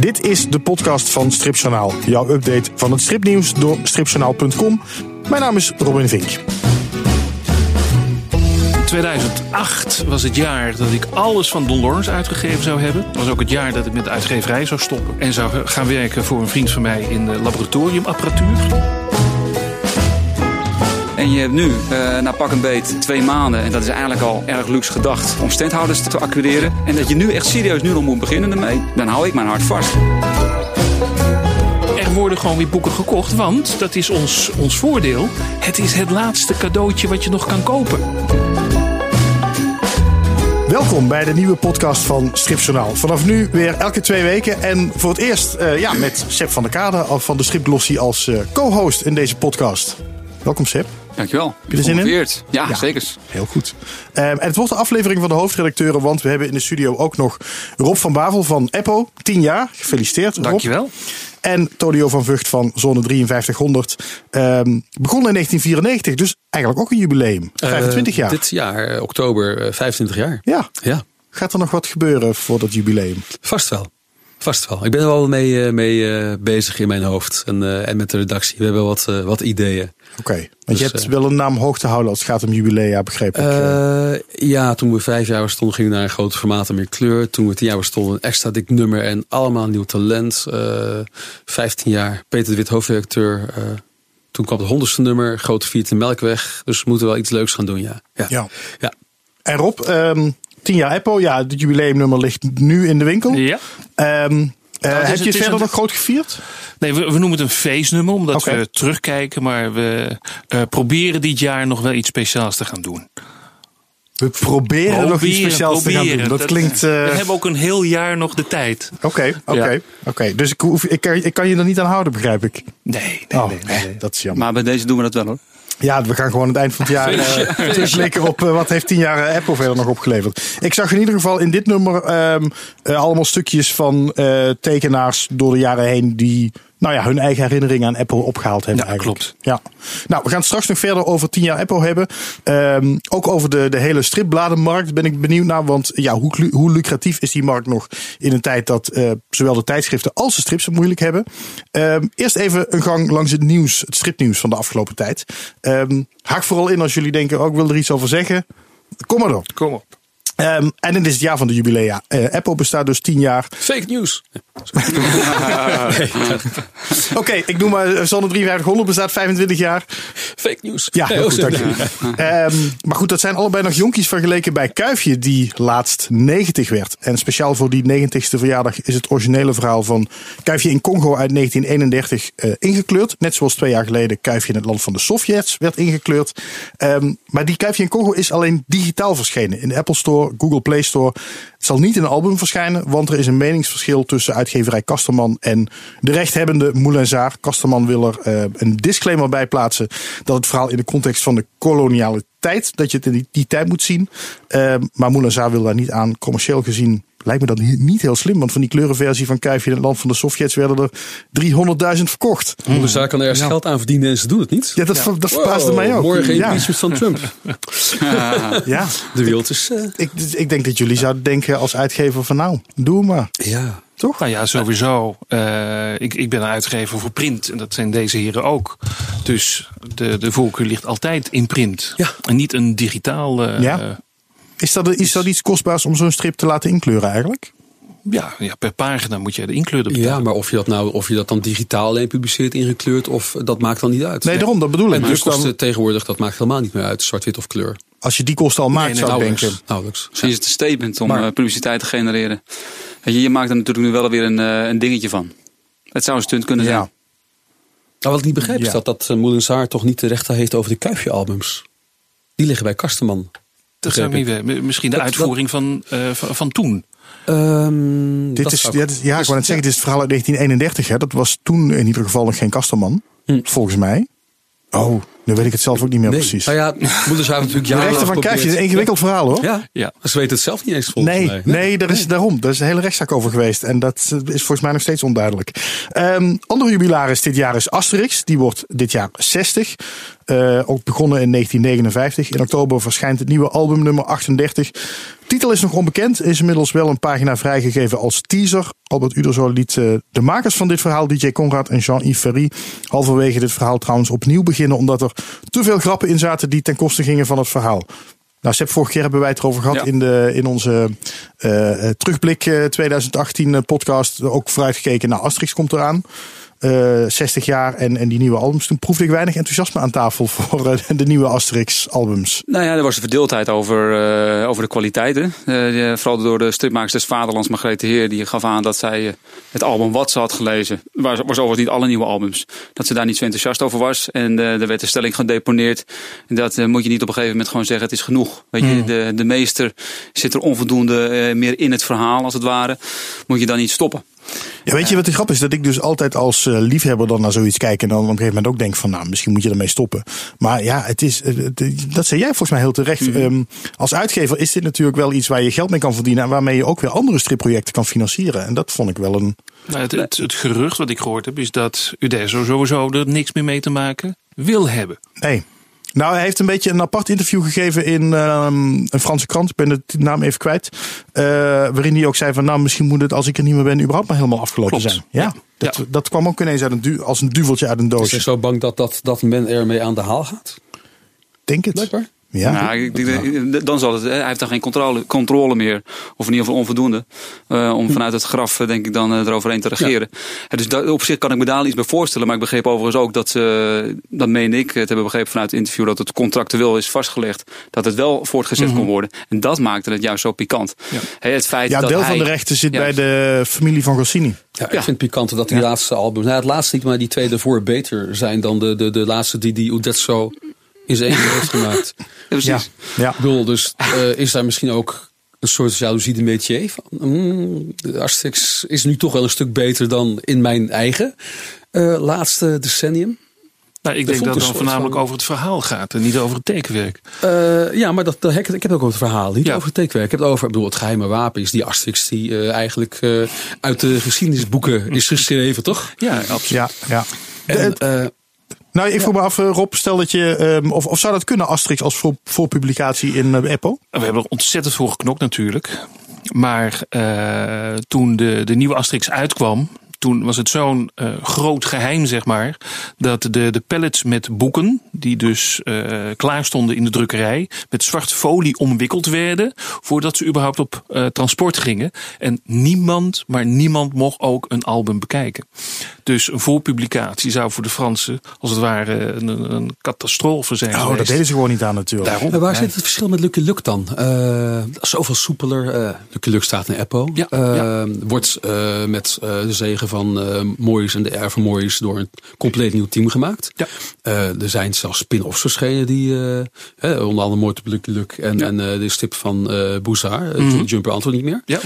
Dit is de podcast van Stripjournaal. Jouw update van het stripnieuws door stripjournaal.com. Mijn naam is Robin Vink. 2008 was het jaar dat ik alles van Don Lawrence uitgegeven zou hebben. Het was ook het jaar dat ik met de uitgeverij zou stoppen. En zou gaan werken voor een vriend van mij in de laboratoriumapparatuur. En je hebt nu, uh, na pak een beet, twee maanden, en dat is eigenlijk al erg luxe gedacht, om standhouders te acquireren. En dat je nu echt serieus nu nog moet beginnen ermee, dan hou ik mijn hart vast. Er worden gewoon weer boeken gekocht, want dat is ons, ons voordeel. Het is het laatste cadeautje wat je nog kan kopen. Welkom bij de nieuwe podcast van Stripjournaal. Vanaf nu weer elke twee weken. En voor het eerst uh, ja, met Seb van der Kade van de Stripglossie als uh, co-host in deze podcast. Welkom Seb. Dankjewel. Heb je er zin in? Ja, ja, zeker. Heel goed. Um, en het wordt de aflevering van de hoofdredacteuren, want we hebben in de studio ook nog Rob van Bavel van Eppo. 10 jaar. Gefeliciteerd. Rob. Dankjewel. En Todio van Vught van Zone 5300. Um, begon in 1994, dus eigenlijk ook een jubileum. 25 jaar. Uh, dit jaar, oktober, uh, 25 jaar. Ja. ja. Gaat er nog wat gebeuren voor dat jubileum? Vast wel. Vast wel. Ik ben er wel mee, mee uh, bezig in mijn hoofd. En, uh, en met de redactie. We hebben wat, uh, wat ideeën. Oké. Okay. Want dus, je hebt wel een naam hoog te houden als het gaat om jubilea, begreep ik. ja, toen we vijf jaar stonden, gingen we naar een grote formaat en meer kleur. Toen we tien jaar stonden, een extra dik nummer en allemaal nieuw talent. Vijftien jaar, Peter de Wit, hoofdredacteur. toen kwam het honderdste nummer, grote viert in Melkweg. Dus we moeten wel iets leuks gaan doen, ja. Ja. ja. ja. En Rob, um, 10 jaar Apple. Ja, het jubileumnummer ligt nu in de winkel. Ja. Um, uh, nou, heb je het verder een... nog groot gevierd? Nee, we, we, noemen het een feestnummer omdat okay. we terugkijken. Maar we uh, proberen dit jaar nog wel iets speciaals te gaan doen. We proberen, proberen nog iets speciaals proberen. te gaan doen. Dat, dat klinkt. Uh... We hebben ook een heel jaar nog de tijd. Oké, okay, oké, okay, ja. oké. Dus ik, hoef, ik, kan, ik kan je er niet aan houden, begrijp ik. Nee, nee, oh, nee, nee, nee, Dat is jammer. Maar bij deze doen we dat wel hoor. Ja, we gaan gewoon het eind van het jaar uh, terugblikken op uh, wat heeft tien jaar uh, Apple verder nog opgeleverd. Ik zag in ieder geval in dit nummer um, allemaal stukjes van tekenaars door de jaren heen die nou ja, hun eigen herinneringen aan Apple opgehaald hebben. Ja, eigenlijk. klopt. Ja. Nou, we gaan straks nog verder over 10 jaar Apple hebben. Um, ook over de, de hele stripbladenmarkt ben ik benieuwd naar. Want ja, hoe, hoe lucratief is die markt nog in een tijd dat uh, zowel de tijdschriften als de strips het moeilijk hebben. Um, eerst even een gang langs het nieuws, het stripnieuws van de afgelopen tijd. Um, haak vooral in als jullie denken, oh, ik wil er iets over zeggen. Kom maar door. Kom op. Um, en dit is het jaar van de jubilea. Uh, Apple bestaat dus 10 jaar. Fake news. Oké, okay, ik noem maar Zonne 5300 bestaat 25 jaar. Fake news. Ja, heel goed, dank je. um, maar goed, dat zijn allebei nog jonkies vergeleken bij Kuifje, die laatst 90 werd. En speciaal voor die 90ste verjaardag is het originele verhaal van Kuifje in Congo uit 1931 uh, ingekleurd. Net zoals twee jaar geleden Kuifje in het land van de Sovjets werd ingekleurd. Um, maar die Kuifje in Congo is alleen digitaal verschenen in de Apple Store. Google Play Store. Het zal niet in een album verschijnen, want er is een meningsverschil tussen uitgeverij Kasterman en de rechthebbende Moulinsaar. Kasterman wil er uh, een disclaimer bij plaatsen dat het verhaal in de context van de koloniale tijd, dat je het in die, tijd moet zien. Uh, maar Moulinsaar wil daar niet aan. Commercieel gezien lijkt me dat niet heel slim, want van die kleurenversie van Kuifje in het land van de Sovjets werden er 300.000 verkocht. Moulinsaar kan ergens ja. geld aan verdienen en ze doen het niet. Ja, dat, ja. dat verbaasde wow, mij ook. Morgen impeachment van Trump. ja. De wereld is... Uh... Ik, ik denk dat jullie zouden denken als uitgever van nou, doe maar. Ja. Toch? Nou ja, sowieso. Uh, ik, ik ben een uitgever voor print. En dat zijn deze heren ook. Dus de, de voorkeur ligt altijd in print. Ja. En niet een digitaal... Uh, ja. Is dat, is dat iets kostbaars om zo'n strip te laten inkleuren eigenlijk? Ja, ja, per pagina moet je de inkleur betalen. Ja, maar of je dat nou of je dat dan digitaal alleen publiceert ingekleurd of dat maakt dan niet uit. Nee, daarom, dat bedoel ik. En dus kosten tegenwoordig, dat maakt helemaal niet meer uit, zwart-wit of kleur. Als je die kosten al maakt, nee, nee, zou ik denken. Nauwelijks. Misschien is het een statement om maar, publiciteit te genereren. Je, je maakt er natuurlijk nu wel weer een, een dingetje van. Het zou een stunt kunnen zijn. Ja. Nou, wat ik niet begrijp ja. is dat, dat Moulinsaar toch niet de rechten heeft over de Kuifje-albums. Die liggen bij Kasterman. Dat zou niet Misschien de dat, uitvoering dat, van, uh, van, van toen. Um, dit is, ja, dit, ja, ik wou net zeggen, dit is het verhaal uit 1931. Hè. Dat was toen in ieder geval nog geen Kasterman. Hm. Volgens mij. Oh, nu weet ik het zelf ook niet meer nee. precies. Nou ja, moeders hebben natuurlijk De rechten van Kuifje is een ingewikkeld verhaal hoor. Ja, ja. ze weten het zelf niet eens volgens nee, mij. Nee, daar is daarom. Er is een hele rechtszaak over geweest. En dat is volgens mij nog steeds onduidelijk. Um, andere jubilaris dit jaar is Asterix. Die wordt dit jaar 60. Uh, ook begonnen in 1959. In oktober verschijnt het nieuwe album nummer 38. Titel is nog onbekend, is inmiddels wel een pagina vrijgegeven als teaser. Albert Uderzo liet uh, de makers van dit verhaal, DJ Conrad en Jean-Yves Ferry, halverwege dit verhaal trouwens opnieuw beginnen, omdat er te veel grappen in zaten die ten koste gingen van het verhaal. Nou, Seb, vorige keer hebben wij het erover gehad Ja. in, de, in onze eh, eh, terugblik eh, 2018 podcast. Ook vooruitgekeken naar Asterix komt eraan. Eh 60 jaar en, en die nieuwe albums. Toen proefde ik weinig enthousiasme aan tafel voor eh, de nieuwe Asterix albums. Nou ja, er was een verdeeldheid over, eh, over de kwaliteiten. Eh, vooral door de stripmakers des Vaderlands, Margrethe Heer. Die gaf aan dat zij eh, het album wat ze had gelezen. Was, was overigens niet alle nieuwe albums. Dat ze daar niet zo enthousiast over was. En eh, er werd de stelling gedeponeerd. En dat eh, moet je niet op een gegeven moment gewoon zeggen: het is genoeg. Weet je, de, de meester zit er onvoldoende eh, meer in het verhaal, als het ware. Moet je dan niet stoppen. Ja, weet je wat de grap is? Dat ik dus altijd als eh, liefhebber dan naar zoiets kijk. En dan op een gegeven moment ook denk van, nou, misschien moet je ermee stoppen. Maar ja, het is, eh, het- dat zei jij volgens mij heel terecht. Ehm, als uitgever is dit natuurlijk wel iets waar je geld mee kan verdienen. En waarmee je ook weer andere stripprojecten kan financieren. En dat vond ik wel een... Nou, het, het, het gerucht wat ik gehoord heb is dat Uderzo sowieso er niks meer mee te maken wil hebben. Nee. Nou, hij heeft een beetje een apart interview gegeven in ehm, een Franse krant. Ik ben de naam even kwijt. Eh, waarin hij ook zei van, nou, misschien moet het als ik er niet meer ben überhaupt maar helemaal afgelopen Klopt. zijn. Ja, Ja. Dat, Ja. dat kwam ook ineens uit een du als een duveltje uit een Is hij doosje. zo bang dat, dat, dat men ermee aan de haal gaat? Denk het. Blijkbaar. Ja. Nou, ik dan zal het, hij heeft dan geen controle, controle meer. Of in ieder geval onvoldoende. eh, om vanuit het graf, eh, denk ik, dan eh, eroverheen te regeren. Eh, dus dat, op zich kan ik me daar iets bij voorstellen. Maar ik begreep overigens ook dat ze, dat meen ik, het hebben begrepen vanuit het interview, dat het contractueel is vastgelegd. Dat het wel voortgezet kon worden. En dat maakte het juist zo pikant. Hè, het feit Ja, dat deel hij, van de rechten zit Ja. bij de familie van Goscinny. Ja, ik Ja. vind het pikant dat die laatste albums, nou het laatste niet, maar die twee ervoor beter zijn dan de, de, de laatste die die Uderzo eentje heeft gemaakt. Ja, precies. Ja, ja. Ik bedoel, dus eh, is daar misschien ook een soort jaloezie de métier van? Mm, de Asterix is nu toch wel een stuk beter dan in mijn eigen eh, laatste decennium. Nou, ik Dat denk dat het een dan voornamelijk van- over het verhaal gaat en niet over het tekenwerk. Eh, ja, maar dat, dat, ik heb het ook over het verhaal, niet Ja. over het tekenwerk. Ik heb het over, ik bedoel, het geheime wapen is die Asterix die eh, eigenlijk eh, uit de geschiedenisboeken is geschreven, toch? Ja, absoluut. Ja, ja. En, De- eh, nou, ik vroeg me af, eh, Rob, stel dat je, ehm, of, of zou dat kunnen, Asterix, als voor, voorpublicatie in uh, Apple? We hebben er ontzettend voor geknokt natuurlijk. Maar eh, toen de, de nieuwe Asterix uitkwam, toen was het zo'n eh, groot geheim, zeg maar, dat de, de pallets met boeken, die dus eh, klaar stonden in de drukkerij, met zwart folie omwikkeld werden, voordat ze überhaupt op eh, transport gingen. En niemand, maar niemand mocht ook een album bekijken. Dus een voorpublicatie zou voor de Fransen, als het ware, een, een, een catastrofe zijn. Oh, dat deden ze gewoon niet aan natuurlijk. Daarom. Maar waar zit het verschil met Lucky Luke dan? Eh, zoveel soepeler. eh Lucky Luke staat in Eppo. Ja, ja. Wordt eh, met eh, de zegen van eh Moois en de R van Moois door een compleet nieuw team gemaakt. Ja. Eh, er zijn zelfs spin-offs verschenen die, eh, onder andere Moord op Lucky Luke en, Ja. en de stip van Bouzard, eh, Jumper Antwoord niet meer. Ja.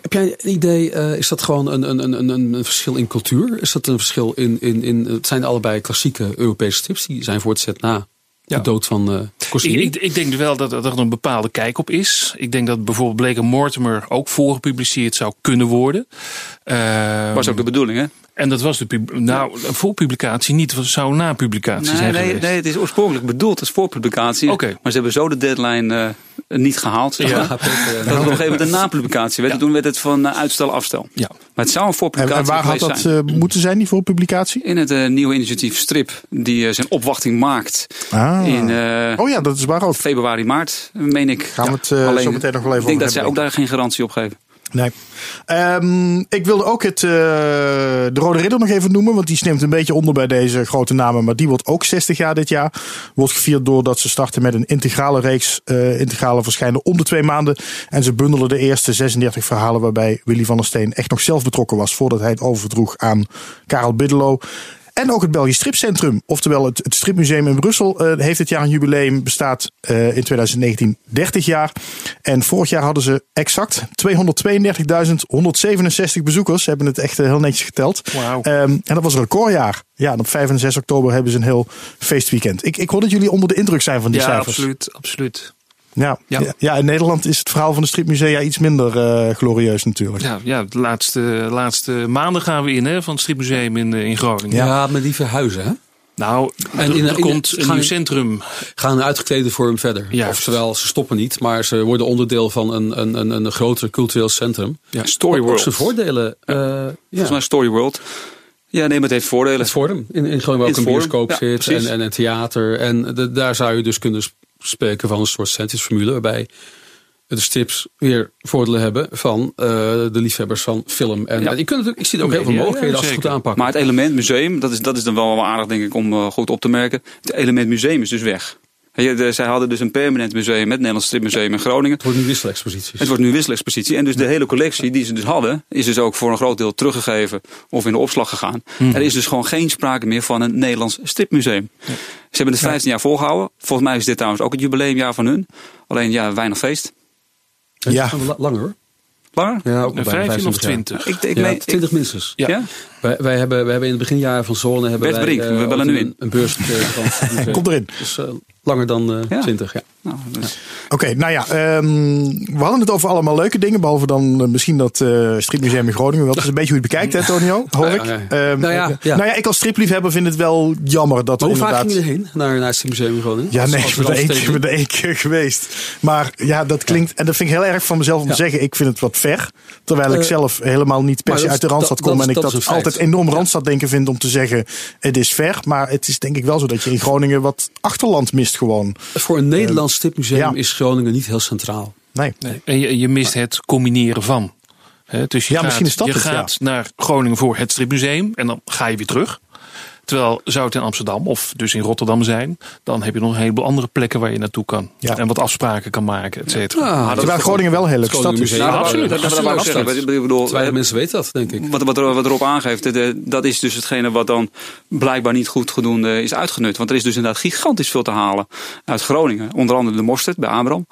Heb jij een idee, is dat gewoon een, een, een, een, een verschil in cultuur? Is dat een verschil in, in, in, het zijn allebei klassieke Europese strips, die zijn voortgezet na Ja. de dood van eh Ik, ik, ik denk wel dat, dat er een bepaalde kijk op is. Ik denk dat bijvoorbeeld Blake Mortimer ook voorgepubliceerd zou kunnen worden. Ehm, Was ook de bedoeling, hè? En dat was de pub- nou, een voorpublicatie niet, het zou na publicatie Nee, zijn nee, geweest. nee, het is oorspronkelijk bedoeld als voorpublicatie. Oké. Maar ze hebben zo de deadline eh, niet gehaald. Zeg Ja. eh, Dat het op een gegeven moment een napublicatie werd. Ja. Toen werd het van eh, uitstel afstel. Ja. Maar het zou een En, voorpublicatie en waar had dat zijn. eh, moeten zijn, die voorpublicatie? In het eh, nieuwe initiatief Strip, die eh, zijn opwachting maakt Ah. in eh, oh ja, dat is waar ook. februari, maart, meen ik. Gaan we het eh, Alleen, zo meteen nog wel even Ik denk over dat zij ook daar geen garantie op geven. Nee. Ehm, ik wilde ook het, eh, de Rode Ridder nog even noemen. Want die sneemt een beetje onder bij deze grote namen. Maar die wordt ook 60 jaar dit jaar. Wordt gevierd doordat ze starten met een integrale reeks. eh integrale verschijnen om de twee maanden. En ze bundelen de eerste 36 verhalen. Waarbij Willy van der Steen echt nog zelf betrokken was. Voordat hij het overdroeg aan Karel Biddelo. En ook het Belgisch Stripcentrum, oftewel het, het Stripmuseum in Brussel, eh, heeft dit jaar een jubileum. Bestaat eh, in 2019 30 jaar. En vorig jaar hadden ze exact 232.167 bezoekers. Ze hebben het echt eh, heel netjes geteld. Wauw. Ehm, en dat was een recordjaar. Ja, en op 5 en 6 oktober hebben ze een heel feestweekend. Ik, ik hoor dat jullie onder de indruk zijn van die ja, cijfers. absoluut, absoluut. Ja. Ja. Ja. Ja, in Nederland is het verhaal van de stripmusea iets minder eh, glorieus natuurlijk. Ja, ja de laatste, laatste maanden gaan we in hè, van het Stripmuseum in, eh, in Groningen. Ja, maar die verhuizen, hè? Nou, En in- er in- komt een gaan- nieuw centrum. Gaan een uitgeklede vorm verder. Juist. Oftewel, ze stoppen niet, maar ze worden onderdeel van een, een, een, een groter cultureel centrum. Story Ook World. zijn voordelen. eh ja. Volgens mij Story World. Ja, nee, maar het heeft voordelen. Het Forum. In, in Groningen ook In een bioscoop ja, zit en, en een theater. En de- daar zou je dus kunnen spreken van een soort sandwich-formule. Waarbij de strips weer voordelen hebben van eh, de liefhebbers van film. En Ja. je kunt natuurlijk, ik zie er ook heel veel mogelijkheden ja, als je het goed aanpakt. Maar het element museum, dat is, dat is dan wel wel aardig denk ik om eh, goed op te merken. Het element museum is dus weg. Zij hadden dus een permanent museum, het Nederlands Stripmuseum in Groningen. het wordt nu wisselexposities. Het wordt nu wisselexpositie. En dus de hele collectie die ze dus hadden, is dus ook voor een groot deel teruggegeven of in de opslag gegaan. Er is dus gewoon geen sprake meer van een Nederlands stripmuseum. Ze hebben het 15 jaar volgehouden. Volgens mij is dit trouwens ook het jubileumjaar van hun. Alleen ja, weinig feest. Ja. Ja. Langer hoor. Langer? Ja, ook al bijna 15 of 25 jaar. 20. Ik, ik Ja, meen, ik- 20 minstens. Ja. ja? Wij, wij, hebben, wij hebben in het beginjaren van Zone hebben Bert wij, Brink, eh, we bellen nu een, in. een beurs het museum. Komt erin. Dus eh, langer dan eh Ja. 20, ja. Nou, dus, Oké, nou ja, ehm, we hadden het over allemaal leuke dingen. Behalve dan eh, misschien dat eh stripmuseum in Groningen. wel. Dat is een beetje hoe je het bekijkt, hè, Tonio? Hoor ik. Ehm, Nou ja, eh, ja. nou ja, ik als stripliefhebber vind het wel jammer dat Maar hoe vaak inderdaad... ging je erheen naar, naar het museum in Groningen? Ja, Als- nee, als ik ben er één keer, randstedeling? ik ben er één keer geweest. Maar ja, dat klinkt... En dat vind ik heel erg van mezelf om Ja. te zeggen. Ik vind het wat ver. Terwijl ik Eh, zelf helemaal niet per se uit de Randstad kom. dat En ik dat dat altijd enorm Randstad denken vind om te zeggen... Het is ver. Maar het is denk ik wel zo dat je in Groningen wat achterland mist gewoon. Voor een Nederlands stripmuseum ja. is Groningen niet heel centraal. Nee. Nee. En je, je mist het combineren van. Hè, dus je Ja, gaat, misschien is dat je het, ja. gaat naar Groningen voor het stripmuseum en dan ga je weer terug. Terwijl zou het in Amsterdam of dus in Rotterdam zijn, dan heb je nog een heleboel andere plekken waar je naartoe kan. Ja. En wat afspraken kan maken, et cetera. Ah, dat Terwijl is Groningen wel een hele leuke Groningen stad is. nou, absoluut, Dat, ik zeggen. Ik bedoel, Weinig eh, mensen weten dat, denk ik. Wat, wat, er, wat erop aangeeft, de- de- dat is dus hetgene wat dan blijkbaar niet goed gedoende is uitgenut. Want er is dus inderdaad gigantisch veel te halen uit Groningen. Onder andere de mosterd bij Abraham.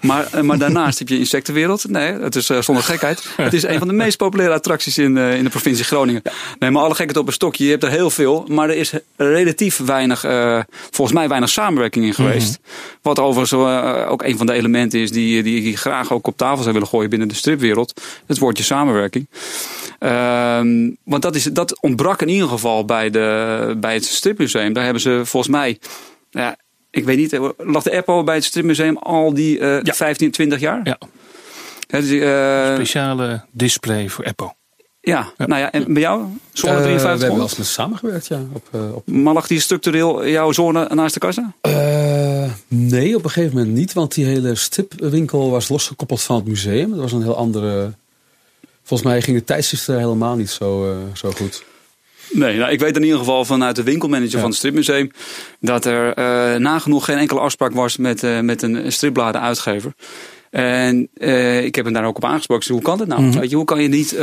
Maar, eh, maar daarnaast heb je insectenwereld. Nee, het is eh, zonder gekheid. Het is een van de meest populaire attracties in, eh, in de provincie Groningen. Nee, maar alle gekheid op een stokje. Je hebt er heel veel. Maar er is relatief weinig, eh, volgens mij weinig samenwerking in geweest. Wat overigens eh, ook een van de elementen is die, die ik graag ook op tafel zou willen gooien binnen de stripwereld. Het woordje samenwerking. Ehm, want dat, is, dat ontbrak in ieder geval bij, de, bij het stripmuseum. Daar hebben ze volgens mij, ja, ik weet niet, lag de Apple bij het stripmuseum al die Ja. 15, 20 jaar? Ja, dus, eh, speciale display voor Apple. Ja. nou ja, en bij jou? Zone Eh, we 53 hebben wel eens samengewerkt, ja. Op, eh, op, Maar lag die structureel jouw zone naast de kassa? Eh, nee, op een gegeven moment niet. Want die hele stripwinkel was losgekoppeld van het museum. Dat was een heel andere... Volgens mij ging tijdschrift er helemaal niet zo, zo goed. Nee, nou, ik weet in ieder geval vanuit de winkelmanager Ja. van het stripmuseum dat er nagenoeg geen enkele afspraak was met, met een stripbladenuitgever. En eh, ik heb hem daar ook op aangesproken. Hoe kan dat nou? Mhm. Weet je, hoe kan je niet eh,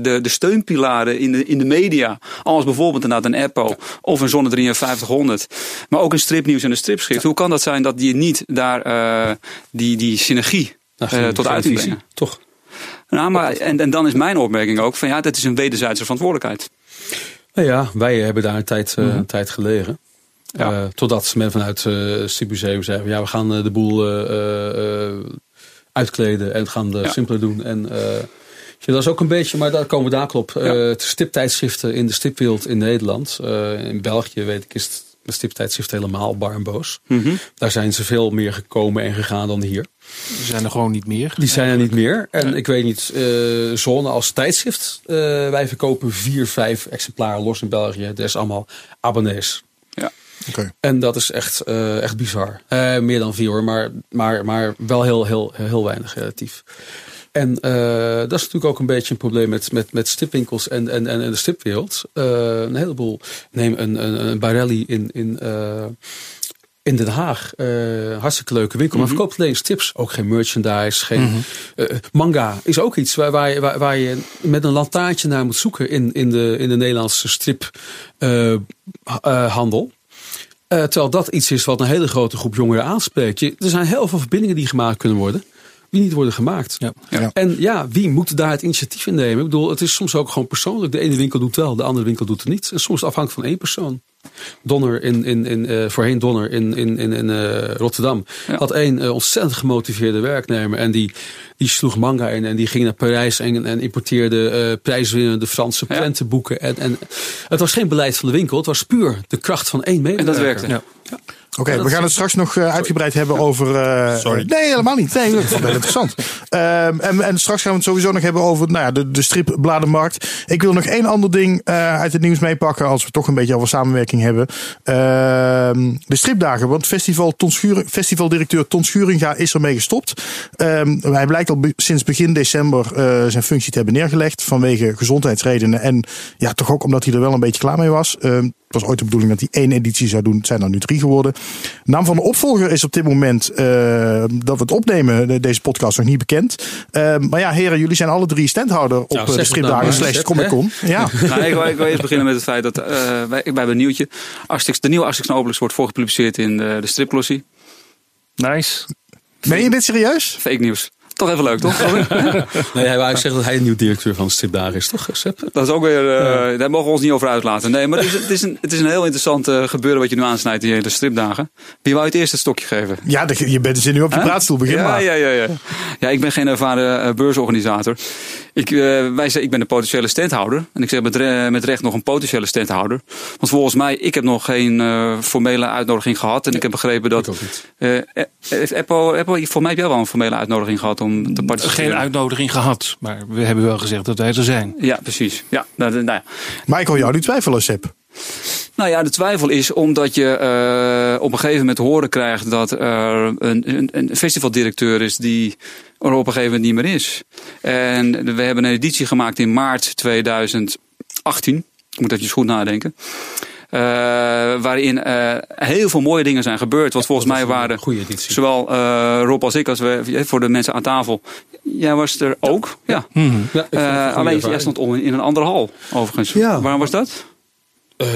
de, de steunpilaren in de, in de media, als bijvoorbeeld inderdaad een Apple of een Zonne 5300, maar ook een stripnieuws en een stripschrift, hoe kan dat zijn dat die niet daar eh, die, die synergie Nou, tot uiting? Toch? Nou, maar, en, en dan is mijn opmerking ook van ja, dat is een wederzijdse verantwoordelijkheid. Nou ja, wij hebben daar een tijd, Mhm. een tijd gelegen. Ja. Eh, totdat men vanuit eh, het stripmuseum zei... Ja, we gaan de boel uitkleden en gaan het Ja. simpeler doen. En, eh, ja, dat is ook een beetje, maar daar komen we daar op. Ja. Het stiptijdschriften in de stipwereld in Nederland. Eh, in België weet ik is het de stiptijdschrift helemaal bar en boos. Mhm. Daar zijn ze veel meer gekomen en gegaan dan hier. Er zijn er gewoon niet meer. Die zijn er niet meer. En ik weet niet, Zone als tijdschrift. wij verkopen vier, vijf exemplaren los in België. Dat is allemaal abonnees. En dat is echt, eh, echt bizar. Eh, meer dan vier hoor, maar, maar, maar wel heel, heel, heel weinig relatief. En eh, dat is natuurlijk ook een beetje een probleem met, met, met stipwinkels en, en, en de stipwereld. Een heleboel. Neem een, een, een Barelli in, in, in Den Haag. Hartstikke leuke winkel. Maar verkoopt alleen strips. Ook geen merchandise. Geen, eh, manga is ook iets waar, waar, je, waar, waar je met een lantaartje naar moet zoeken in, in, de, in de Nederlandse striphandel. Eh, terwijl dat iets is wat een hele grote groep jongeren aanspreekt. Je, er zijn heel veel verbindingen die gemaakt kunnen worden. Die niet worden gemaakt. Ja. Ja. En ja, wie moet daar het initiatief in nemen? Ik bedoel, het is soms ook gewoon persoonlijk. De ene winkel doet wel, de andere winkel doet het niet. En soms afhankelijk van één persoon. Donner in, in, in, eh, voorheen Donner in, in, in, in eh, Rotterdam Ja. had één eh, ontzettend gemotiveerde werknemer. En die, die sloeg manga in en die ging naar Parijs en, en importeerde eh prijswinnende Franse Ja. prentenboeken. En, en het was geen beleid van de winkel, het was puur de kracht van één En medewerker. dat werkte. Ja. Oké, we gaan het straks nog eh, uitgebreid hebben over. eh, Sorry. Nee, helemaal niet. Nee, dat is wel interessant. Ehm, en, en straks gaan we het sowieso nog hebben over nou ja, de, de stripbladenmarkt. Ik wil nog één ander ding eh, uit het nieuws meepakken. Als we toch een beetje over samenwerking hebben. Ehm, de stripdagen. Want festival Ton Schuring, festivaldirecteur Ton Schuringa is ermee gestopt. Ehm, hij blijkt al be- sinds begin december eh, zijn functie te hebben neergelegd. Vanwege gezondheidsredenen. En ja, toch ook omdat hij er wel een beetje klaar mee was. Het was ooit de bedoeling dat hij één editie zou doen. Het zijn er nu drie geworden. Naam van de opvolger is op dit moment eh, dat we het opnemen, de- deze podcast, nog niet bekend. Eh, maar ja, heren, jullie zijn alle drie standhouder op Nou, eh, de stripdagen nou maar, slash Comic Con. Ja. Nou, ik, wil, ik wil eerst beginnen met het feit dat eh, wij, wij hebben een nieuwtje. Asterix, de nieuwe Asterix en Obelix wordt voorgepubliceerd in de, de stripglossie. Nice. Meen je dit serieus? Fake nieuws. Toch even leuk, toch? Nee, hij wou zeggen dat hij de nieuwe directeur van de stripdagen is, toch, Sepp? Dat is ook weer, eh, daar mogen we ons niet over uitlaten. Nee, maar het is, het is, een, het is een heel interessant eh, gebeuren wat je nu aansnijdt in de stripdagen. Wie wou het eerst het stokje geven? Ja, je bent zin nu op je Huh? praatstoel. Begin ja, maar. Ja, ja, ja. ja, ik ben geen ervaren eh, beursorganisator. Ik, wij zeggen, ik ben de potentiële standhouder. En ik zeg met, re- met recht nog een potentiële standhouder. Want volgens mij, ik heb nog geen eh, formele uitnodiging gehad. En ik heb begrepen dat... Ik ook niet. heeft Apple, Apple, voor mij heb jij wel een formele uitnodiging gehad om te participeren. Geen uitnodiging gehad, maar we hebben wel gezegd dat wij er zijn. Ja, precies. Ja, nou, nou ja. Maar ik hoor jou nu twijfelen, Sepp. Nou ja, de twijfel is omdat je eh, op een gegeven moment te horen krijgt dat er een, een, een festivaldirecteur is die er op een gegeven moment niet meer is. En we hebben een editie gemaakt in maart 2018. Ik moet even goed nadenken. Eh, waarin eh, heel veel mooie dingen zijn gebeurd. Want volgens mij waren goede editie. zowel eh, Rob als ik, als we, voor de mensen aan tafel. Jij was er ook. Ja. Ja, goede alleen jij stond om in een andere hal, overigens. Waarom was dat?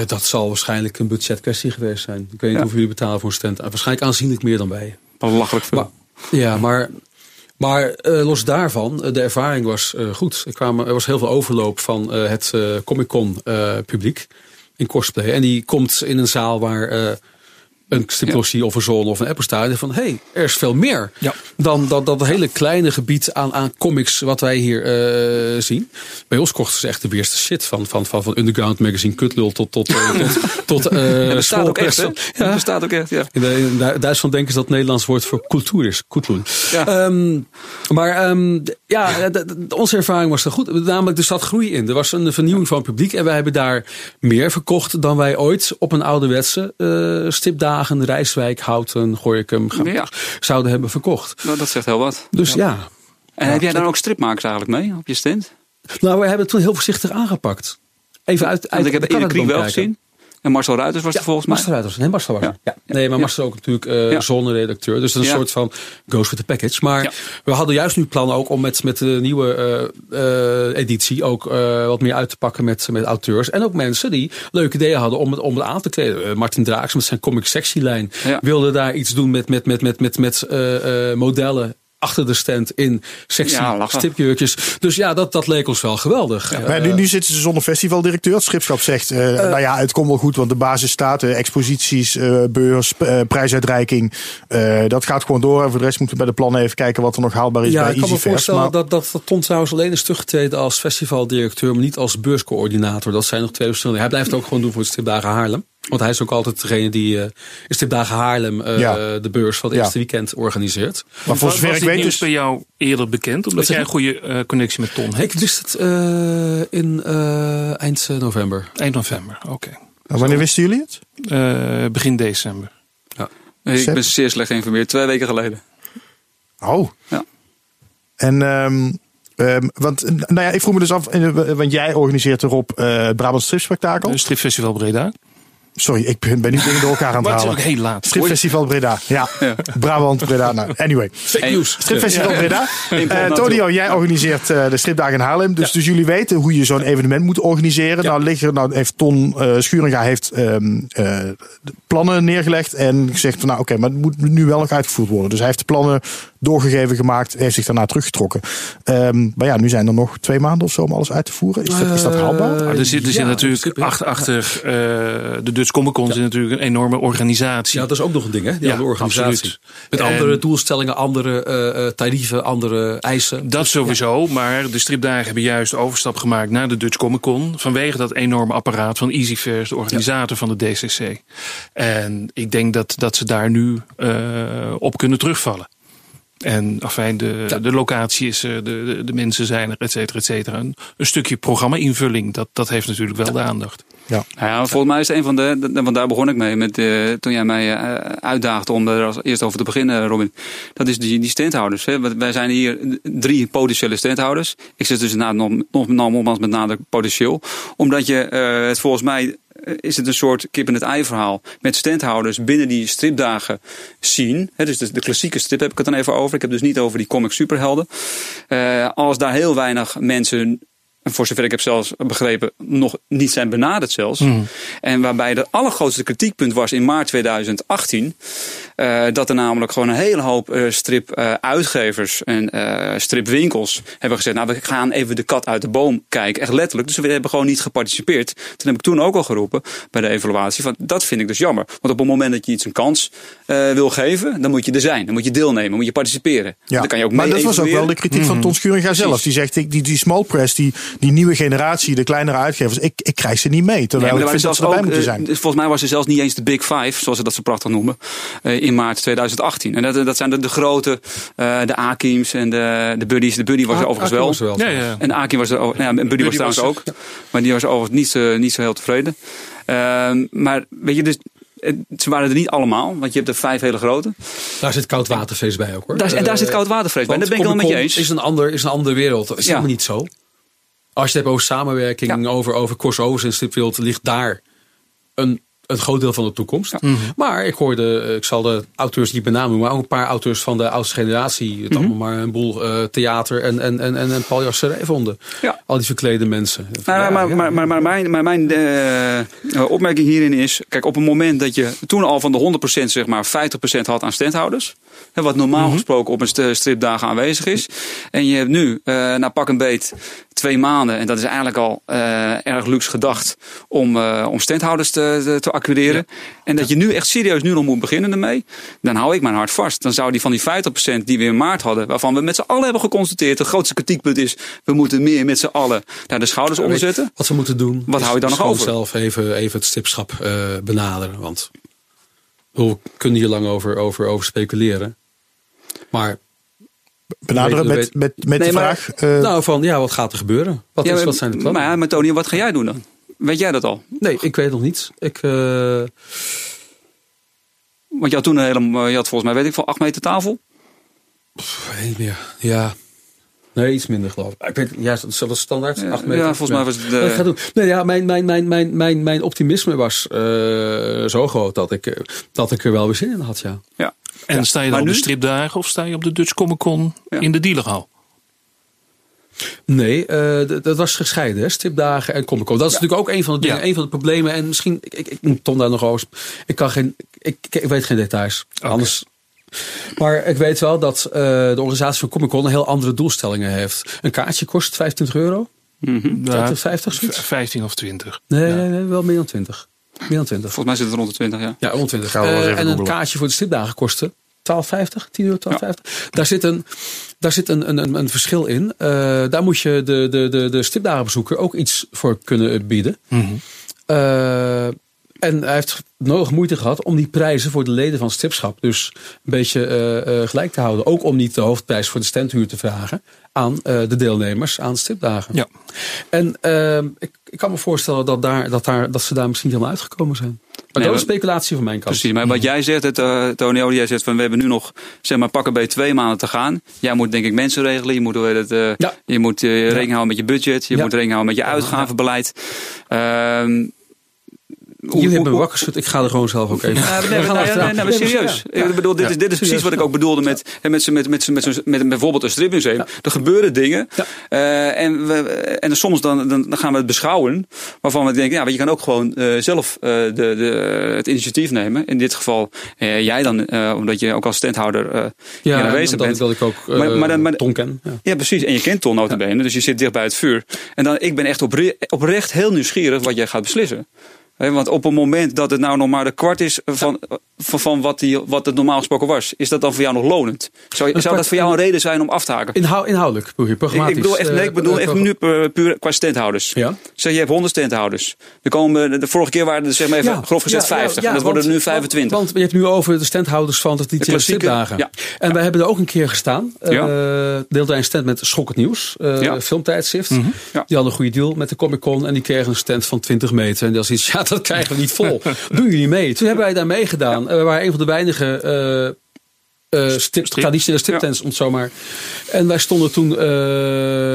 Dat zal waarschijnlijk een budgetkwestie geweest zijn. Ik weet niet Ja. hoeveel jullie betalen voor een stand. Waarschijnlijk aanzienlijk meer dan wij. Belachelijk veel. Maar, ja, maar, maar los daarvan, de ervaring was goed. Er, kwamen, er was heel veel overloop van het Comic Con publiek in cosplay. En die komt in een zaal waar een stripglossie of een zone of een Apple van, hé, hey, er is veel meer Ja. dan dat, dat hele kleine gebied aan, aan comics wat wij hier eh, zien. Bij ons kochten ze echt de weerste shit. Van, van, van, van Underground Magazine, Kutlul tot, tot, eh, tot, tot eh Ja, staat ook echt, hè? Ja. Staat ook echt, ja. in, de, in Du- Duitsland denken ze dat het Nederlands woord voor cultuur is. Ja. Ehm, maar ehm, ja, onze ervaring was er goed. Namelijk, er zat groei in. Er was een vernieuwing van het publiek. En wij hebben daar meer verkocht dan wij ooit op een ouderwetse stipdagen, Rijswijk, Houten, Gooikum Ja. zouden hebben verkocht. Nou, dat zegt heel wat. Dus ja. En heb jij dan ook stripmakers eigenlijk mee op je stand? Nou, we hebben het toen heel voorzichtig aangepakt. Even uit, uit Want ik heb de Erik Kriek wel kijken. gezien. En Marcel Ruiters was er volgens mij. Marcel Ruiters. Nee, Marcel was. Ja. Ja. Nee, maar. Marcel ook natuurlijk Ja. zonneredacteur. Dus een soort van goes with the package. Maar we hadden juist nu plannen ook om met, met de nieuwe eh, eh, editie ook wat meer uit te pakken met, met auteurs. En ook mensen die leuke ideeën hadden om het, om het aan te kleden. Martin Draaks met zijn comic sectielijn wilde daar iets doen met, met, met, met, met, met modellen achter de stand in sexy Ja, stipjurkjes. Dus ja, dat, dat leek ons wel geweldig. Maar nu, nu zitten ze zonder festivaldirecteur. Het schipschap zegt, eh, nou ja, het komt wel goed, want de basis staat. eh, exposities, eh, beurs, eh, prijsuitreiking. eh, dat gaat gewoon door. En voor de rest moeten we bij de plannen even kijken wat er nog haalbaar is Ja, bij ik kan me voorstellen Maar- dat, dat, dat Ton trouwens alleen is teruggetreden als festivaldirecteur, maar niet als beurscoördinator. Dat zijn nog twee verschillende. Hij blijft ook gewoon doen voor de Stripdagen Haarlem. Want hij is ook altijd degene die eh in Stripdagen Haarlem eh, Ja. de beurs van het Ja. eerste weekend organiseert. maar Was, zover was ik dit weet dus... bij jou eerder bekend? Omdat jij een goede eh, connectie met Ton hebt? Ik wist het eh, in eh, eind november. Eind november, oké. Nou, wanneer wisten jullie het? Eh, begin december. Nee, ik ben zeer slecht geïnformeerd. Twee weken geleden. Oh. Ja. En, ehm, ehm, want, nou ja, ik vroeg me dus af, want jij organiseert erop eh het Brabant Stripspectakel. Uh, Stripfestival Breda. Sorry, ik ben, ben nu dingen door elkaar aan het Maar het is halen. ook heel laat. Stripfestival Breda. Ja, Brabant Breda. Nou, anyway. Fake news. Stripfestival Breda. Eh pot Tonio, jij organiseert eh, de stripdagen in Haarlem. Dus, dus jullie weten hoe je zo'n evenement moet organiseren. Nou, liggen, nou heeft Ton eh Schuringa heeft ehm, eh, de plannen neergelegd. En gezegd van nou oké, maar het moet nu wel nog uitgevoerd worden. Dus hij heeft de plannen doorgegeven gemaakt, heeft zich daarna teruggetrokken. Ehm, maar ja, nu zijn er nog twee maanden of zo om alles uit te voeren. Is dat, is dat haalbaar? Uh, er zit, er zit ja, natuurlijk ja. achter, achter eh, de Dutch Comic Con zit natuurlijk een enorme organisatie. Ja, dat is ook nog een ding, hè? Die Ja, andere organisatie. absoluut. Met En- andere doelstellingen, andere eh, eh, tarieven, andere eisen. Dat sowieso, maar de stripdagen hebben juist overstap gemaakt naar de Dutch Comic Con. Vanwege dat enorme apparaat van Easyfairs, de organisator van de DCC. En ik denk dat, dat ze daar nu eh, op kunnen terugvallen. En afijn, de, Ja. de locatie is er, de, de, de mensen zijn er, et cetera, et cetera. Een, een stukje programma-invulling, dat, dat heeft natuurlijk wel de aandacht. Ja. Nou volgens mij is het een van de, want daar begon ik mee, met, eh, toen jij mij eh, uitdaagde om er als eerst over te beginnen, Robin. Dat is die, die standhouders. Hè. Wij zijn hier drie potentiële standhouders. Ik zit dus inderdaad nog, nog nogmaals met nadruk potentieel. Omdat je eh, het volgens mij is het een soort kip in het ei verhaal. Met standhouders binnen die stripdagen zien. Dus de, klassieke strip heb ik het dan even over. Ik heb dus niet over die comic superhelden. Als daar heel weinig mensen en voor zover ik heb zelfs begrepen, nog niet zijn benaderd zelfs. En waarbij het allergrootste kritiekpunt was in maart 2018. Eh, dat er namelijk gewoon een hele hoop eh, strip-uitgevers en eh, stripwinkels hebben gezegd. Nou, we gaan even de kat uit de boom kijken. Echt letterlijk. Dus we hebben gewoon niet geparticipeerd. Toen heb ik toen ook al geroepen bij de evaluatie. Van, dat vind ik dus jammer. Want op het moment dat je iets een kans wil geven, dan moet je er zijn. Dan moet je deelnemen. Dan moet je participeren. Ja, Dan kan je ook maar mee dat was ook wel de kritiek van Ton Schuringa zelf. Die zegt, die, die small press, die, die nieuwe generatie, de kleinere uitgevers, ik, ik krijg ze niet mee. Terwijl Nee, ik vind dat ze erbij moeten zijn. volgens mij was er zelfs niet eens de Big Five, zoals ze dat zo prachtig noemen, in maart 2018. En dat, dat zijn de, de grote, eh, de Akims en de, de Buddies. De Buddy was er Ah, overigens wel. was er Ja, ja. En Akim was er ook. Nou ja, en Buddy, was trouwens was ook. Maar die was overigens niet, zo- niet zo heel tevreden. Ehm, maar weet je, dus, eh, ze waren er niet allemaal, want je hebt er vijf hele grote. Daar zit koudwaterfeest bij ook hoor. Daar, en daar zit Eh, koud watervrees bij. Daar ben ik wel met je eens. Is een, ander, is een andere wereld. Dat is Ja. helemaal niet zo. Als je het hebt over samenwerking, Ja. over, over crossovers in stripwereld, ligt daar een, een groot deel van de toekomst. Maar ik hoorde, eh, ik zal de auteurs niet benamen noemen, maar ook een paar auteurs van de oudste generatie. Het allemaal maar een boel eh, theater en, en, en, en, en vonden. Ja. Al die verklede mensen. Nou, Ja, maar, ja. maar, maar, maar mijn, maar mijn eh, opmerking hierin is: kijk, op het moment dat je toen al van de 100% zeg maar 50% had aan standhouders, wat normaal gesproken op een st- stripdagen aanwezig is, en je hebt nu eh na pak een beet twee maanden, en dat is eigenlijk al eh, erg luxe gedacht om, eh, om standhouders te, te, acquireren, en dat je nu echt serieus nu nog moet beginnen ermee, dan hou ik mijn hart vast. Dan zou die van die 50% die we in maart hadden, waarvan we met z'n allen hebben geconstateerd, het grootste kritiekpunt is, we moeten meer met z'n allen daar de schouders onder. Wat we moeten doen. Wat hou je dan nog over? zelf even, even het stipschap benaderen. Want we kunnen hier lang over, over, over speculeren. Maar Benaderen weet- met, met, met Nee, de maar- vraag. eh, nou, van ja, wat gaat er gebeuren? Wat, Ja, is, wat zijn de plannen? Maar maar Tony, wat ga jij doen dan? Weet jij dat al? Nee, ik weet nog niet. Ik, eh, Want je had toen een hele, je had volgens mij, weet ik veel, 8 meter tafel. weet niet meer. Ja. Nee, iets minder geloof ik. ik weet, ja, is dat standaard? Ja, Acht meter? ja, volgens mij was het, ga doen. Nee, ja, mijn, mijn, mijn, mijn, mijn, mijn optimisme was eh, zo groot dat ik, eh, dat ik er wel weer zin in had, ja. Ja. En sta je dan op de stripdagen of sta je op de Dutch Comic Con Ja. in de dealerhal? Nee, eh, d- dat was gescheiden, hè? stipdagen en Comic Con. Dat is natuurlijk ook een van de dingen, Ja. een van de problemen. En misschien, ik, ik, ik moet Tom daar nog over. Ik kan geen, ik, ik, ik weet geen details. Anders. Maar ik weet wel dat eh, de organisatie van Comic Con een heel andere doelstellingen heeft. Een kaartje kost 25 euro. Ja, 50 zoiets? 15 of 20. Nee, nee, nee, wel meer dan 20. Meer dan 20. Volgens mij zit het rond de 20, ja. Ja, rond 20. Gaan we wel eens Eh, even en een googlen. kaartje voor de stripdagen kostte 12,50, 10 euro, 12,50. Daar zit een, daar zit een, een, een, een verschil in. Eh, daar moet je de, de, de, de stripdagenbezoeker ook iets voor kunnen bieden. Eh, en hij heeft nodig moeite gehad om die prijzen voor de leden van Stripschap dus een beetje eh, eh, gelijk te houden. Ook om niet de hoofdprijs voor de standhuur te vragen aan eh, de deelnemers aan stripdagen. Ja. En eh, ik, ik kan me voorstellen dat, daar, dat, daar, dat ze daar misschien helemaal uitgekomen zijn. Maar dat maar- is speculatie van mijn kant. Precies, maar wat jij zegt, het, eh, Tony jij zegt van we hebben nu nog zeg maar pakken bij twee maanden te gaan. Jij moet denk ik mensen regelen, je moet, het, eh, Ja. je moet eh, rekening houden met je budget, je Ja. moet rekening houden met je uitgavenbeleid. Ehm, Jullie hebben me wakker geschud. Ik ga er gewoon zelf ook even. Ja, nee, nee, nee, nee, nee, maar serieus. Ik bedoel, dit, is, dit is precies wat ik ook bedoelde met, met, met, met, met, met, met bijvoorbeeld een stripmuseum. Er gebeuren dingen. Uh, en, we, en soms dan, dan, dan gaan we het beschouwen. Waarvan we denken, ja, maar je kan ook gewoon uh, zelf uh, de, de, het initiatief nemen. In dit geval jij dan, omdat je ook als standhouder ja, aanwezig bent. dat ik ook maar, maar, maar, Ton ken. Ja. ja. precies. En je kent Ton notabene. Ja. Dus je zit dicht bij het vuur. En dan, ik ben echt opre oprecht heel nieuwsgierig wat jij gaat beslissen want op het moment dat het nou nog maar de kwart is van, van, van, wat, die, wat het normaal gesproken was, is dat dan voor jou nog lonend? Zou, zou dat voor jou een reden zijn om af te haken? Inhoud, inhoudelijk, programmatisch. Ik, ik bedoel echt, nee, ik bedoel echt nu puur qua standhouders. Ja? Zeg, je hebt 100 standhouders. Er komen, de vorige keer waren er zeg maar even grof gezet 50. en dat worden er nu 25. Want, je hebt nu over de standhouders van de klassieke dagen. En wij hebben er ook een keer gestaan. Uh, deelde een stand met Schokkend Nieuws, uh, filmtijdschrift. Mm -hmm. Die hadden een goede deal met de Comic Con en die kregen een stand van 20 meter. En dat is iets, ja, dat krijgen we niet vol. Doen jullie mee? Toen hebben wij daar meegedaan. Ja. We waren een van de weinige uh, uh, stip, traditionele stiptents, ja. om het zo maar. En wij stonden toen uh,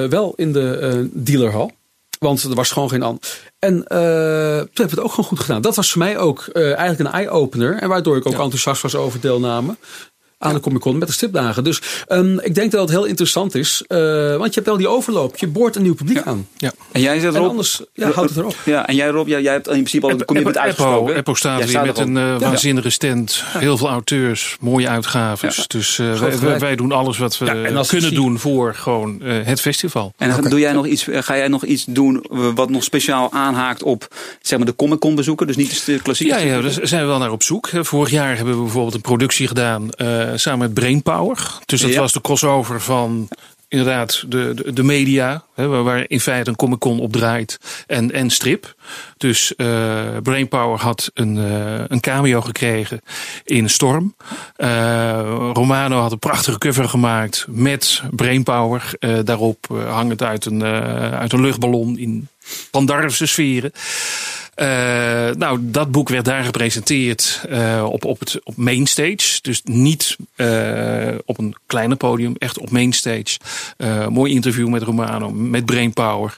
wel in de dealerhal. Want er was gewoon geen an. En toen hebben we het ook gewoon goed gedaan. Dat was voor mij ook eigenlijk een eye-opener. En waardoor ik ook ja. enthousiast was over deelname aan de Comic Con met de stipdagen. Dus um, ik denk dat het heel interessant is. Uh, want je hebt wel die overloop. Je boort een nieuw publiek ja. aan. Ja. En jij zit erop. En anders ja, houdt het erop. Ja, en jij Rob, jij, jij hebt in principe al een commitment uitgesproken. Apple staat weer met een uh, waanzinnige stand. Heel veel auteurs, mooie uitgaves. Dus uh, wij, wij, wij, doen alles wat we kunnen zie... doen voor gewoon het festival. En okay. doe jij nog iets, ga jij nog iets doen wat nog speciaal aanhaakt op zeg maar, de Comic Con bezoeken? Dus niet de klassieke. Ja, ja, daar zijn we wel naar op zoek. Vorig jaar hebben we bijvoorbeeld een productie gedaan samen met Brainpower. Dus dat ja. was de crossover van inderdaad de, de, de media, hè, waar in feite een Comic Con op draait en, en strip. Dus uh, Brainpower had een, uh, een cameo gekregen in Storm. Uh, Romano had een prachtige cover gemaakt met Brainpower. daarop hangend uit een, uit een luchtballon in Pandarvse sferen. Uh, nou, dat boek werd daar gepresenteerd uh, op, op, het, op mainstage. Dus niet uh, op een kleine podium, echt op mainstage. mooi interview met Romano, met Brainpower.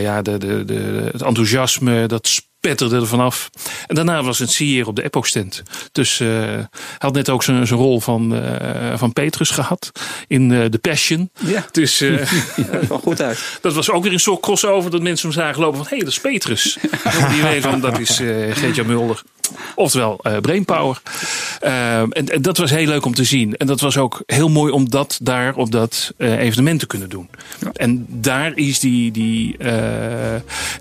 ja, de, de, de, het enthousiasme, dat petterde er vanaf. En daarna was het sier op de Epoch stand. Dus uh, hij had net ook zijn rol van, uh, van Petrus gehad in uh, The Passion. Ja. Dus uh, dat kwam goed uit. Dat was ook weer een soort crossover dat mensen hem zagen lopen van hé, hey, dat is Petrus. Die weet van dat is Geert-Jan Mulder. Oftewel uh, Brainpower. Uh, en, en, dat was heel leuk om te zien. En dat was ook heel mooi om dat daar op dat uh, evenement te kunnen doen. Ja. En daar is die, die,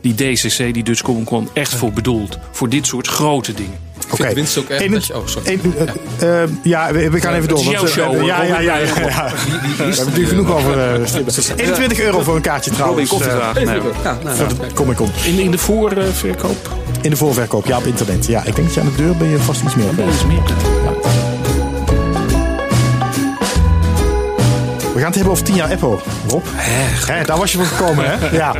die DCC, die Dutch Comic Con, echt voor bedoeld. Voor dit soort grote dingen. Oké. Okay. winst ook echt. Je, oh, sorry. Ja. Uh, ja, we, we gaan even door. Het is jouw show. ja, ja, ja. ja, ja. We hebben natuurlijk genoeg over. Uh, 21 euro voor een kaartje trouwens. Robin, koffie uh, nee, ja, nou, voor de Comic Con. In, in de voorverkoop? In de voorverkoop, ja, op internet. Ja, ik denk dat je aan de deur ben je vast iets meer. Iets meer. We gaan het hebben over 10 jaar Apple, Rob. Hè, daar was je voor gekomen, hè? Ja.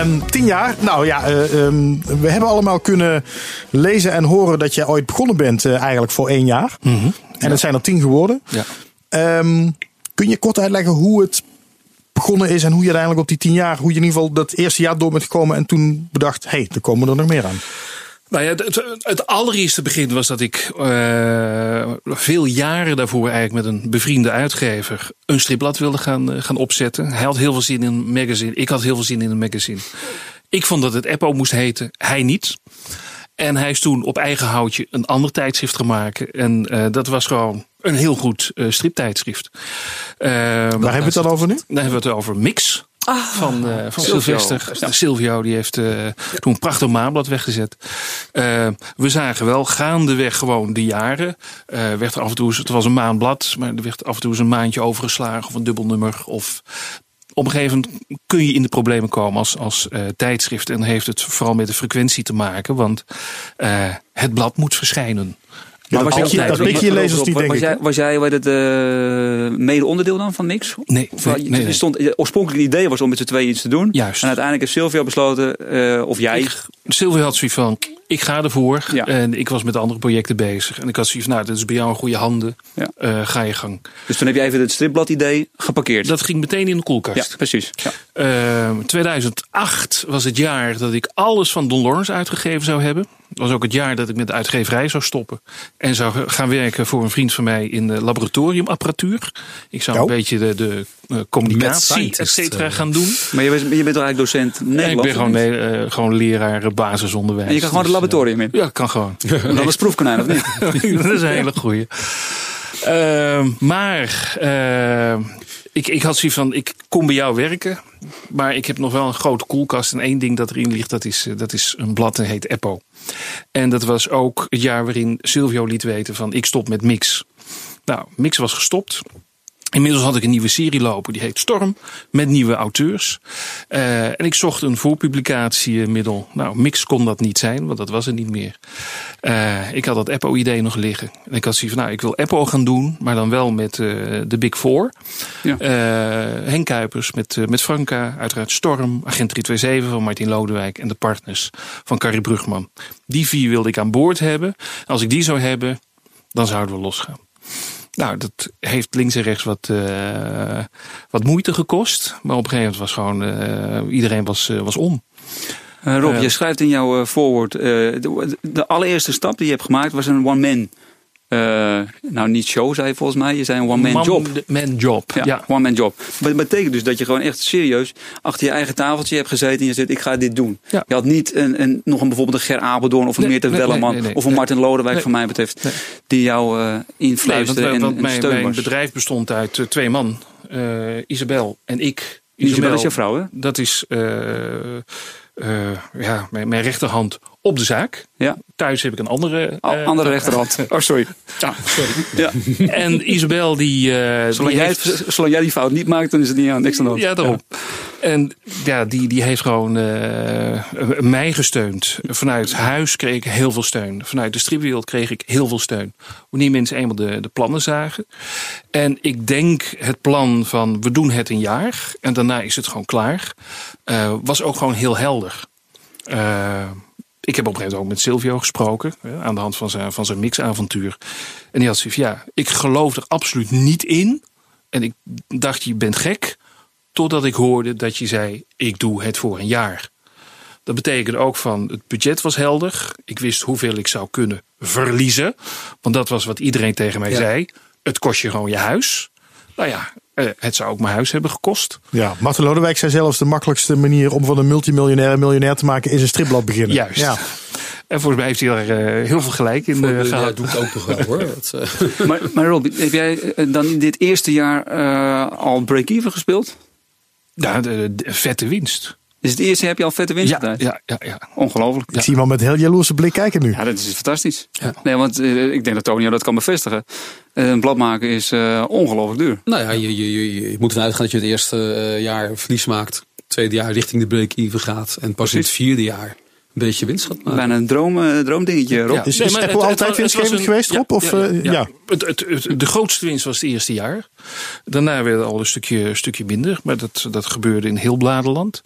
Um, tien jaar. Nou ja, uh, um, we hebben allemaal kunnen lezen en horen dat je ooit begonnen bent uh, eigenlijk voor één jaar. Mm -hmm. En ja. dat zijn er tien geworden. Ja. Um, kun je kort uitleggen hoe het begonnen is en hoe je uiteindelijk op die tien jaar, hoe je in ieder geval dat eerste jaar door bent gekomen en toen bedacht, hé, hey, er komen er nog meer aan. Nou ja, het, het allereerste begin was dat ik uh, veel jaren daarvoor eigenlijk met een bevriende uitgever een stripblad wilde gaan, uh, gaan opzetten. Hij had heel veel zin in een magazine. Ik had heel veel zin in een magazine. Ik vond dat het Eppo moest heten. Hij niet. En hij is toen op eigen houtje een ander tijdschrift gemaakt. En uh, dat was gewoon een heel goed striptijdschrift. Waar hebben we het dan over nu? Dan hebben we het over Mix. Ah, van, uh, van Sylvester. Ja. Silvio die heeft uh, toen een prachtig maanblad weggezet. Uh, we zagen wel gaandeweg gewoon de jaren. werd er af en toe, het was een maandblad, maar er werd af en toe eens een maandje overgeslagen of een dubbelnummer. Of op een gegeven moment kun je in de problemen komen als, als tijdschrift. En heeft het vooral met de frequentie te maken, want het blad moet verschijnen. Ja, maar was jij, dat pikje lezers niet, denk was jij, was jij het, uh, mede onderdeel dan van Mix? Nee. nee, nee, nee. Stond, het oorspronkelijke idee was om met z'n tweeën iets te doen. Juist. En uiteindelijk heeft Silvio besloten, uh, of jij... Ik, Silvio had zoiets van, ik ga ervoor. Ja. En ik was met andere projecten bezig. En ik had zoiets van, nou, dit is bij jou in goede handen. Ja. Eh, ga je gang. Dus toen heb je even het stripblad idee geparkeerd. Dat ging meteen in de koelkast. ja, precies. Ja. Ehm, 2008 was het jaar dat ik alles van Don Lawrence uitgegeven zou hebben. Het was ook het jaar dat ik met de uitgeverij zou stoppen. En zou gaan werken voor een vriend van mij in de laboratoriumapparatuur. Ik zou een beetje de, de eh, communicatie, et cetera, eh. gaan doen. Maar je bent, je bent toch eigenlijk docent En Nederlands? ik ben gewoon, nee, eh, gewoon leraar basisonderwijs. En je kan gewoon Dus, het laboratorium in. ja, kan gewoon. En dan is proefkonijn of niet? dat is een hele goeie. Ehm, maar ik, ik had zoiets van, ik kom bij jou werken. Maar ik heb nog wel een grote koelkast. En één ding dat erin ligt, dat is, dat is een blad dat heet Eppo. En dat was ook het jaar waarin Silvio liet weten van, ik stop met Mix. Nou, Mix was gestopt. Inmiddels had ik een nieuwe serie lopen, die heet Storm, met nieuwe auteurs. Eh, en ik zocht een voorpublicatiemiddel. Nou, Mix kon dat niet zijn, want dat was er niet meer. Eh, ik had dat Eppo-idee nog liggen. En ik had zoiets van, nou, ik wil Eppo gaan doen, maar dan wel met eh, de Big Four. Ja. Eh, Henk Kuipers met, eh, met Franka, uiteraard Storm, Agent 327 van Martin Lodewijk en de partners van Carrie Brugman. Die vier wilde ik aan boord hebben. Als ik die zou hebben, dan zouden we losgaan. Nou, dat heeft links en rechts wat, eh, wat moeite gekost. Maar op een gegeven moment was gewoon eh, iedereen was, eh, was om. Rob, je schrijft in jouw voorwoord. de, de allereerste stap die je hebt gemaakt was een one-man. Eh, nou, niet show, zei je volgens mij. Je zei een one-man Man- job. Man job. Ja, Ja. one-man job. Maar dat betekent dus dat je gewoon echt serieus achter je eigen tafeltje hebt gezeten en je zegt: Ik ga dit doen. Ja. Je had niet een, een, nog een, bijvoorbeeld een Ger Apeldoorn of een Nee, Meerte nee, Welleman nee, nee, nee. of een. Martin Lodewijk, van mij betreft, die jou want, influisterde en, want en mijn, bedrijf bestond uit eh, twee man. Isabel en ik. Isabel is jouw vrouw, hè? Dat is ja, mijn, mijn rechterhand op de zaak. Ja, Thuis heb ik een andere. Al- eh, andere rechterhand. Oh, sorry. ja, sorry. Ja. En Isabel die. eh, Zolang, die jij, heeft- zolang jij die fout niet maakt, dan is het niet aan niks aan de hand. Ja, daarom. En ja, die, die heeft gewoon eh, mij gesteund. Vanuit huis kreeg ik heel veel steun. Vanuit de stripwereld kreeg ik heel veel steun. Wanneer mensen eenmaal de, de plannen zagen. En ik denk het plan van we doen het een jaar en daarna is het gewoon klaar. was ook gewoon heel helder. Ik heb op een gegeven moment ook met Silvio gesproken. aan de hand van zijn, van zijn mixavontuur. En die had zoiets ja, ik geloof er absoluut niet in. En ik dacht, je bent gek. Totdat ik hoorde dat je zei, ik doe het voor een jaar. Dat betekende ook van, het budget was helder. Ik wist hoeveel ik zou kunnen verliezen. Want dat was wat iedereen tegen mij Ja. zei. Het kost je gewoon je huis. Nou ja, eh, het zou ook mijn huis hebben gekost. Ja, Martin Lodewijk zei zelfs de makkelijkste manier om van een multimiljonair een miljonair te maken is een stripblad beginnen. Juist. Ja. En volgens mij heeft hij daar eh, heel veel gelijk in ja, gehad. doe ik ook nog wel hoor. Dat, Maar, maar Rob, heb jij dan in dit eerste jaar eh, al break-even gespeeld? Ja, de, de vette winst. Is het eerste heb je al vette winst Ja, gedraaid? ja, ja, ja. Ongelooflijk. Ik zie iemand met heel jaloerse blik kijken nu. Ja, dat is fantastisch. Nee, want eh, ik denk dat Tonio dat kan bevestigen. Eh, een blad maken is eh, ongelooflijk duur. nou ja, je, je, je, je moet ervan uitgaan dat je het eerste jaar verlies maakt. Het tweede jaar richting de break-even gaat. En pas in het vierde jaar beetje winst gaat maken. Bijna een droom, eh, droomdingetje, Rob. Ja. Is, Nee, is maar Apple het- het altijd het winstgevend een- geweest, ja, Rob? Of, ja, eh, ja. ja. Het, het, het- de grootste winst was het eerste jaar. Daarna werd het al een stukje, een stukje minder. Maar dat, dat gebeurde in heel Bladerland.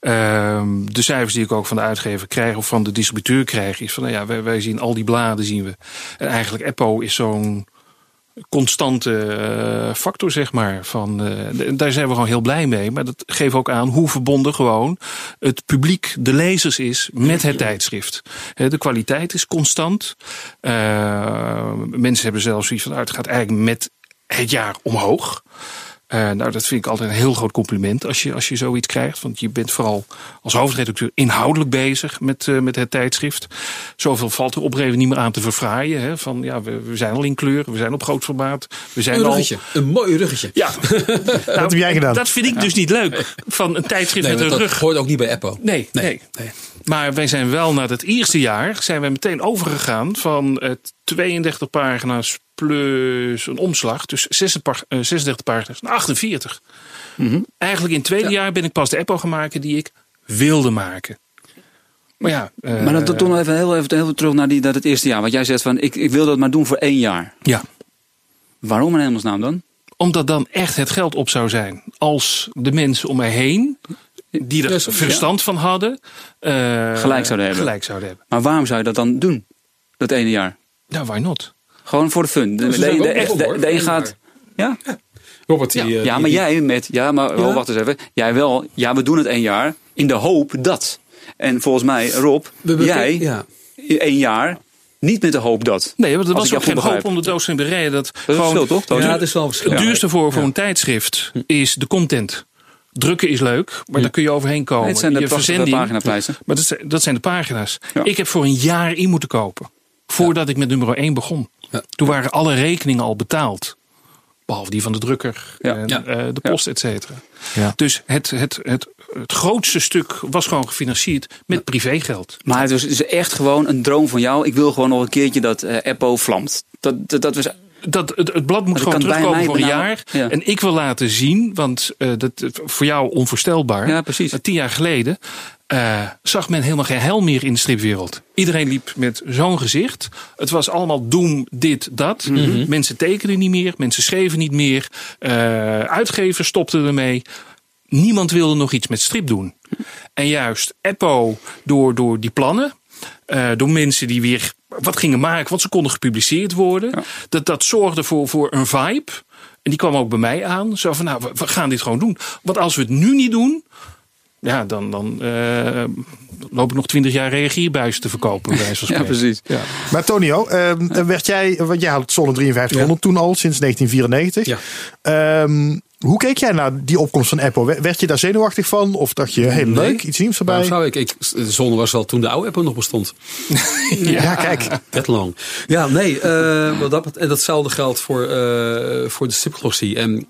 Ehm, de cijfers die ik ook van de uitgever krijg of van de distributeur krijg... is van, nou ja, wij, wij zien al die bladen zien we. En eigenlijk Eppo is zo'n constante eh, factor, zeg maar. Van, eh, daar zijn we gewoon heel blij mee. Maar dat geeft ook aan hoe verbonden gewoon het publiek, de lezers is met het tijdschrift. De kwaliteit is constant. Eh, mensen hebben zelfs zoiets van, nou, het gaat eigenlijk met het jaar omhoog. Eh, nou, dat vind ik altijd een heel groot compliment als je, als je zoiets krijgt. Want je bent vooral als hoofdredacteur inhoudelijk bezig met, eh, met het tijdschrift. Zoveel valt er op een niet meer aan te verfraaien. Hè? Van, ja, we, we zijn al in kleur, we zijn op groot formaat. We zijn Een al, ruggetje. Een mooi ruggetje. ja, Wat heb jij gedaan? dat vind ik dus niet leuk. Van een tijdschrift Nee, met een dat rug. hoort ook niet bij Apple. Nee, nee. nee. Maar wij zijn wel na het eerste jaar zijn wij meteen overgegaan van het 32 pagina's plus een omslag. Dus 36 pa- eh, 36 pagina's naar 48. Eigenlijk in het tweede jaar ben ik pas de Apple gaan maken die ik wilde maken. Maar ja. eh, Maar dan toch nog even heel even heel terug naar die, dat het eerste jaar. Want jij zegt van, ik, ik wil dat maar doen voor één jaar. Ja. Waarom in hemelsnaam dan? Omdat dan echt het geld op zou zijn. Als de mensen om mij heen die er verstand van hadden, eh, Gelijk zouden hebben. Gelijk zouden hebben. Maar waarom zou je dat dan doen? Dat ene jaar? Ja, why not? Gewoon voor de fun. De, de, de, een gaat... Ja, Robert, die, ja, eh, ja maar die- jij met... Ja, maar oh, wacht eens even. Jij wel. Ja, we doen het één jaar in de hoop dat. En volgens mij, Rob, jij Ja. één jaar niet met de hoop dat. Nee, want er was ook geen hoop om de doos in de reden. Dat, Dat gewoon verschil, toch? Ja, het is wel een verschil. het duurste voor, voor Ja. een tijdschrift is de content. Drukken is leuk, maar daar kun je overheen komen. Nee, het zijn de je prachtige verzending, paginaprijzen. Maar dat zijn, dat zijn de pagina's. Ja. Ik heb voor een jaar in moeten kopen. Voordat ik met nummer 1 begon. Ja. Toen waren alle rekeningen al betaald. Behalve die van de drukker Ja. en Ja. eh, de post, et cetera. Ja. Dus het, het, het, het grootste stuk was gewoon gefinancierd met privégeld. Maar het was echt gewoon een droom van jou. Ik wil gewoon nog een keertje dat eh Eppo vlamt. Dat, dat, dat was... Dat, het, het blad moet Dat gewoon terugkomen voor een jaar. Ja. En ik wil laten zien, want eh, dat voor jou onvoorstelbaar. Ja, precies. Tien jaar geleden eh, zag men helemaal geen hel meer in de stripwereld. Iedereen liep met zo'n gezicht. Het was allemaal doem, dit, dat. Mhm. Mensen tekenden niet meer, mensen schreven niet meer. eh, uitgevers stopten ermee. Niemand wilde nog iets met strip doen. En juist Eppo, door, door die plannen, eh, door mensen die weer wat gingen maken, want ze konden gepubliceerd worden. Ja. Dat, dat zorgde voor, voor een vibe. En die kwam ook bij mij aan. Zo van, nou, we, we gaan dit gewoon doen. Want als we het nu niet doen, ja, dan, dan eh, loop ik nog twintig jaar reagierbuis te verkopen. Bij Ja, precies. Ja. Maar Tonio, ehm, werd jij, want jij had Zonne 5300 toen al, sinds 1994. Ja. Ehm, hoe keek jij naar die opkomst van Apple? Werd- je daar zenuwachtig van? Of dacht je, heel Nee. leuk, iets nieuws erbij? Waarom zou ik? ik? De zon was wel toen de oude Apple nog bestond. Ja, kijk. Vet lang. Ja, nee. eh, wat dat, en datzelfde geldt voor, eh, voor de stripglossie. En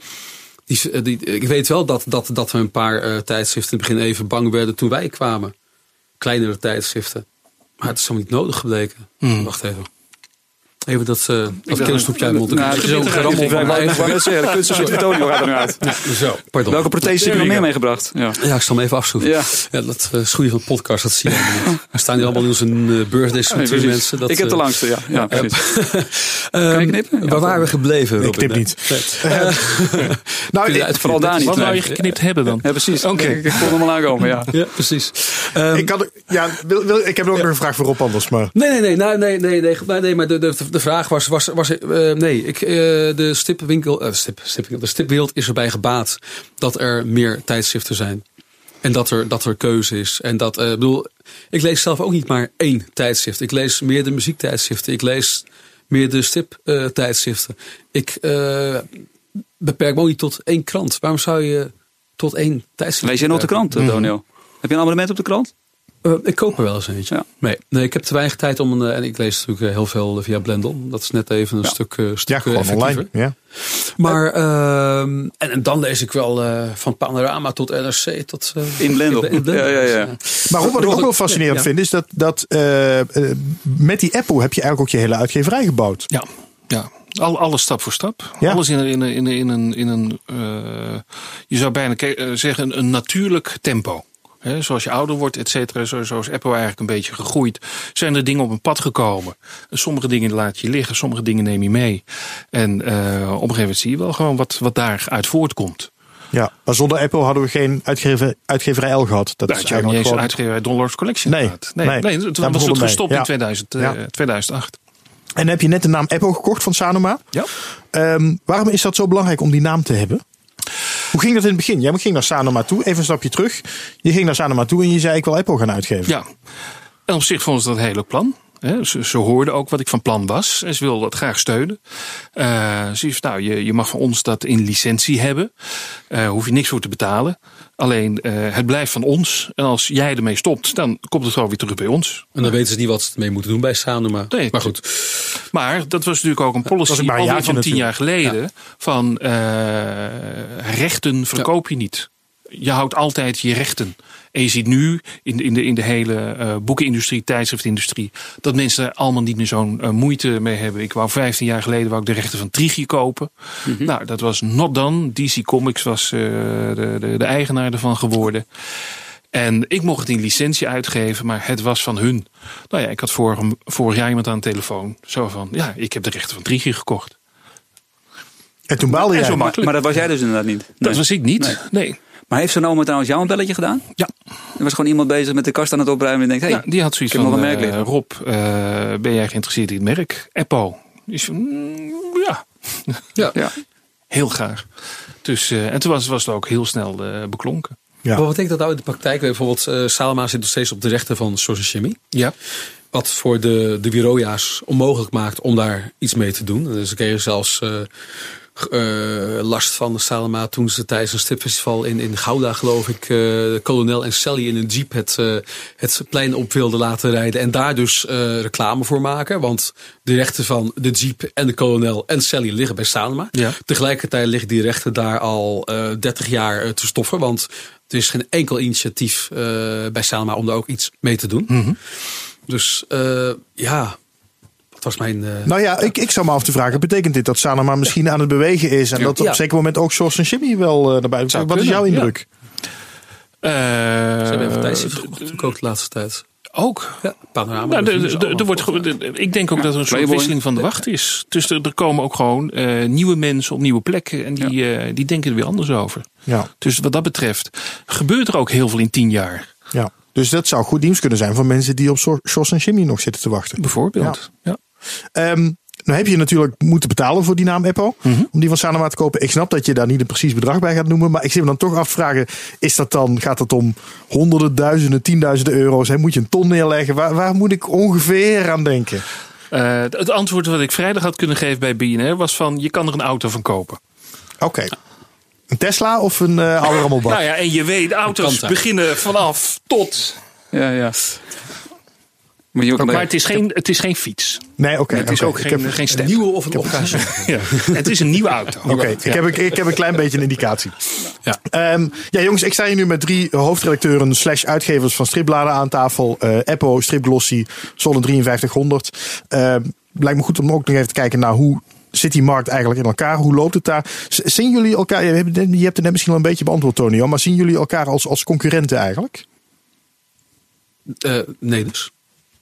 die, eh, die, ik weet wel dat, dat, dat we een paar eh, tijdschriften in het begin even bang werden toen wij kwamen. Kleinere tijdschriften. Maar het is helemaal niet nodig gebleken. Hmm. Wacht even. Even dat, eh dat kindersnoepje uit de mond. Nou, ook gerammel Ik van wou mijn net zeggen, de kunst van Antonio gaat er nu uit. Zo, pardon. Welke prothese heb je nog meer meegebracht? Ja. Ja, ik zal hem even afschroeven. Ja. Ja, dat uh, schoeien van de podcast, dat zie je niet. We staan hier allemaal in onze uh, birthdays van Nee, twee mensen. Dat, ik heb de eh, langste, ja. ja precies. ehm, Kan je knippen? Ja, waar waren we gebleven? Ik knip Nee. niet. Nou, ik, Vooral daar niet. Wat wou je geknipt hebben dan? Ja, precies. Oké. Ik, ik voelde hem al aankomen, ja. Ja, precies. Ehm, ik, had, ja, wil, wil, ik heb ook nog een vraag voor Rob anders. Maar Nee, nee, nee, nou, nee, nee, nee, nee, nee, maar de, de, vraag was, was, was eh, nee, ik, eh, de stipwinkel, eh, stip, stipwinkel, de stipwereld is erbij gebaat dat er meer tijdschriften zijn. En dat er, dat er keuze is. En dat, eh, bedoel, ik lees zelf ook niet maar één tijdschrift. Ik lees meer de muziektijdschriften. Ik lees meer de stiptijdschriften. ik eh, beperk me ook niet tot één krant. Waarom zou je tot één tijdschrift Lees jij nog de krant, Mhm. Daniel? Heb je een abonnement op de krant? Uh, ik koop er wel eens eentje. Ja. Nee, nee, ik heb te weinig tijd om een. Uh, en ik lees natuurlijk uh, heel veel via Blendel. Dat is net even een Ja. stuk, uh, stuk ja, gewoon effectiever. online. Ja. Maar ehm, en, en dan lees ik wel uh, van Panorama tot NRC tot. uh, In Blendel. in Blendel. Ja, ja, ja. Dus, Maar wat ik ook wel fascinerend Ja. vind, is dat, dat eh, eh, met die Apple heb je eigenlijk ook je hele uitgeverij gebouwd. Ja, ja. Al, alles stap voor stap. Ja. Alles in, een- in, een- in, een- in een, in een eh, je zou bijna eh, zeggen, een, een natuurlijk tempo. Hè, zoals je ouder wordt, et cetera, zo, zo is Apple eigenlijk een beetje gegroeid. Zijn er dingen op een pad gekomen. En sommige dingen laat je liggen, sommige dingen neem je mee. En eh, op een gegeven moment zie je wel gewoon wat, wat daaruit voortkomt. Ja, maar zonder Apple hadden we geen uitgever, uitgeverij L gehad. Dat Dat is niet eigenlijk eens gewoon... uitgegeven uit Dollars Collection. Nee, nee, nee. nee, Daar toen was het gestopt Ja. in 2000, eh, Ja. 2008. En heb je net de naam Apple gekocht van Sanoma. Ja. Ehm, waarom is dat zo belangrijk om die naam te hebben? Hoe ging dat in het begin? Jij ging naar Sanoma toe, even een stapje terug. Je ging naar Sanoma toe en je zei ik wil Apple gaan uitgeven. Ja, en op zich vonden ze dat een heel leuk plan. Ze, ze hoorden ook wat ik van plan was en ze wilden dat graag steunen. Eh ze heeft, nou, je, je mag van ons dat in licentie hebben. Eh hoef je niks voor te betalen. Alleen eh, het blijft van ons. En als jij ermee stopt, dan komt het gewoon weer terug bij ons. En dan weten ze niet wat ze ermee moeten doen bij Sanoma. Nee. maar goed. Maar dat was natuurlijk ook een policy een alweer van tien jaar natuurlijk. geleden. Van rechten verkoop je niet. Je houdt altijd je rechten. En je ziet nu in de, in de, in de hele eh, boekenindustrie, tijdschriftindustrie, dat mensen er allemaal niet meer zo'n eh, moeite mee hebben. Ik wou 15 jaar geleden wou ik de rechten van Trigi kopen. Nou, dat was not done. DC Comics was eh, de, de, de eigenaar ervan geworden. En ik mocht het in licentie uitgeven, maar het was van hun. Nou ja, ik had vorig, vorig jaar iemand aan de telefoon. Zo van, ja, ik heb de rechten van Trigi gekocht. En toen baalde En jij. zo makkelijk. Maar dat was jij dus inderdaad niet. Dat Nee. was ik niet. Nee. Nee. Maar heeft Sonoma trouwens jou een belletje gedaan? Ja. Er was gewoon iemand bezig met de kast aan het opruimen en denkt, hey, ja, die had zoiets van, merk eh. Rob, eh, ben jij geïnteresseerd in het merk? Eppo. Dus, mm, ja, Ja. ja. heel graag. Dus, eh, en toen was, was het ook heel snel eh, beklonken. Ja. Maar wat betekent dat nou in de praktijk? Bijvoorbeeld, eh Salama zit nog steeds op de rechten van Source Chemie. Ja. Wat voor de, de Wiroja's onmogelijk maakt om daar iets mee te doen. Dus ik kreeg zelfs eh, eh, last van Salama toen ze tijdens een stripfestival in, in Gouda, geloof ik, eh kolonel en Sally in een jeep het, eh, het plein op wilden laten rijden. En daar dus eh, reclame voor maken. Want de rechten van de jeep en de kolonel en Sally liggen bij Salama. Ja. Tegelijkertijd liggen die rechten daar al eh 30 jaar te stoffen. Want er is geen enkel initiatief eh, bij Salama om daar ook iets mee te doen. Dus eh, ja, dat was mijn. eh, Nou ja, ik, ik zou me af te vragen, betekent dit dat Sanoma misschien aan het bewegen is? En dat op Ja. een zeker moment ook Source en Jimmy wel eh, naar buiten komt? Wat is jouw indruk? Eh, ze hebben verkocht natuurlijk ook de laatste tijd. ook. Ja, panorama. Nou, de- reviews, de- de- er wordt, ik denk ook dat er een soort wisseling van de wacht is. Dus er, er komen ook gewoon eh, nieuwe mensen op nieuwe plekken. En die, die denken er weer anders over. Ja, Dus wat dat betreft gebeurt er ook heel veel in tien jaar. ja. Dus dat zou goed nieuws kunnen zijn voor mensen die op Source en Jimmy nog zitten te wachten. Bijvoorbeeld. Ja. Ehm nou heb je natuurlijk moeten betalen voor die naam Eppo. Om die van Sanoma te kopen. Ik snap dat je daar niet een precies bedrag bij gaat noemen. Maar ik zit me dan toch af te vragen. Is dat dan, gaat het om honderden, duizenden, tienduizenden euro's? Hè? Moet je een ton neerleggen? Waar, waar moet ik ongeveer aan denken? Eh, het antwoord wat ik vrijdag had kunnen geven bij BNR was van je kan er een auto van kopen. Oké. Een Tesla of een uh, oude rammelbak? Nou ja, en je weet, auto's beginnen vanaf tot. Ja, ja. Maar je Maar het is geen, het is geen fiets. Nee, oké. Het is ook Ik geen, heb- geen Een step. nieuwe of een occasie. Ja. Het is een nieuwe auto. Oké, ik, heb, ik, ik heb een klein beetje een indicatie. Ja. Ehm, ja, jongens, ik sta hier nu met drie hoofdredacteuren slash uitgevers van stripbladen aan tafel. Eh Eppo, Stripglossy, Solon 5300. Ehm, lijkt me goed om ook nog even te kijken naar hoe zit die markt eigenlijk in elkaar? Hoe loopt het daar? Zien jullie elkaar, je hebt je hebt het net misschien al een beetje beantwoord, Tonio, maar zien jullie elkaar als, als concurrenten eigenlijk? Eh, nee, dus.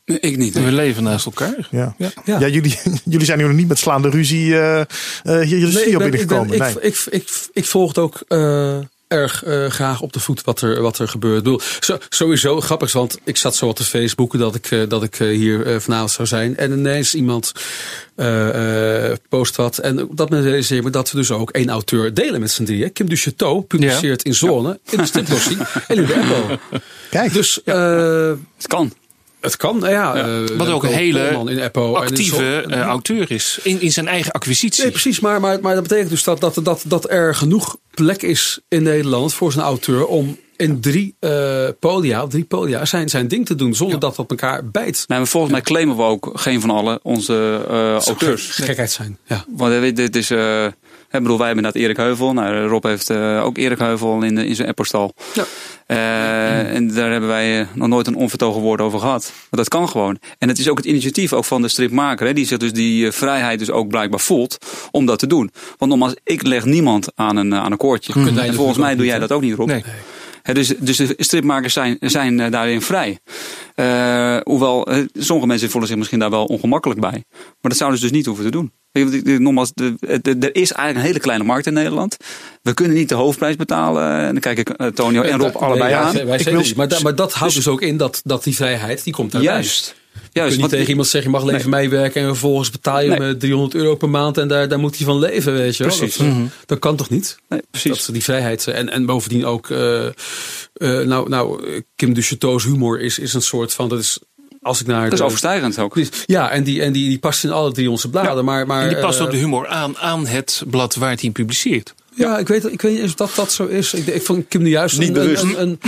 Nee, ik niet. We leven naast elkaar. Ja. Ja. Ja, jullie, jullie zijn nu nog niet met slaande ruzie eh, eh, hier de Nee, studio ik, ik, binnengekomen. ben- nee. ik, ik, ik, ik volg het ook eh, erg eh, graag op de voet wat er, wat er gebeurt. Ik bedoel, zo, sowieso grappig, want ik zat zo wat te Facebooken dat ik, eh, dat ik eh, hier vanavond zou zijn. En ineens iemand eh, eh, post wat. En dat me realiseer me dat we dus ook één auteur delen met z'n drieën. Kim Duchateau publiceert in Zone, in de Stiplossie en in de Apple. Kijk, Dus eh, Het kan. Het kan, nou ja. eh, Wat ook een hele in actieve eh, auteur is. In, in zijn eigen acquisitie. Nee, precies. Maar, maar, maar dat betekent dus dat, dat, dat, dat er genoeg plek is in Nederland voor zijn auteur om in drie eh, podia, drie podia zijn, zijn ding te doen zonder dat dat elkaar bijt. Nee, maar volgens mij claimen we ook geen van allen onze auteurs. Gekheid zijn. Ja. Want dit is. ik bedoel, wij hebben inderdaad Erik Heuvel. Nou, Rob heeft ook Erik Heuvel in, in zijn appostal. Ja. Eh, en daar hebben wij eh, nog nooit een onvertogen woord over gehad. Maar dat kan gewoon. En het is ook het initiatief ook van de stripmaker. Hè, die zich dus die eh, vrijheid dus ook blijkbaar voelt om dat te doen. Want nogmaals, ik leg niemand aan een, aan een En volgens natuurlijk mij doe jij dat ook niet, Rob. Nee. Dus, dus de stripmakers zijn, zijn eh, daarin vrij. Eh, hoewel eh, sommige mensen voelen zich misschien daar wel ongemakkelijk bij. Maar dat zouden ze dus niet hoeven te doen. Weet je, want ik- ik- Nogmaals, er is eigenlijk een hele kleine markt in Nederland. We kunnen niet de hoofdprijs betalen. En dan kijk ik Tonio en Rob allebei aan. Wij Ik zeker wil- niet. Maar, da- maar dat houdt dus ook in dat, dat die vrijheid, die komt daarbij. Juist. Je Juist. kunt niet tegen iemand zeggen, je mag leven meewerken en vervolgens betaal je Nee. eh, 300 euro per maand en daar, daar moet hij van leven, weet je wel. Precies. Dat, eh, dat kan toch niet? nee, precies. Dat die vrijheid. eh, En, en bovendien ook. eh, eh, nou, nou, eh, Kim Duchateau's humor is, is een soort van. Dat is. Als ik naar. dat is de- overstijgend ook. Ja, en die, en die, die past in alle drie onze bladen. maar, maar, En die past eh, ook de humor aan, aan het blad waar het in publiceert. Ja, ik weet, ik weet niet eens of dat, dat zo is. Ik, ik vond Kim nu juist Niet een, een, een,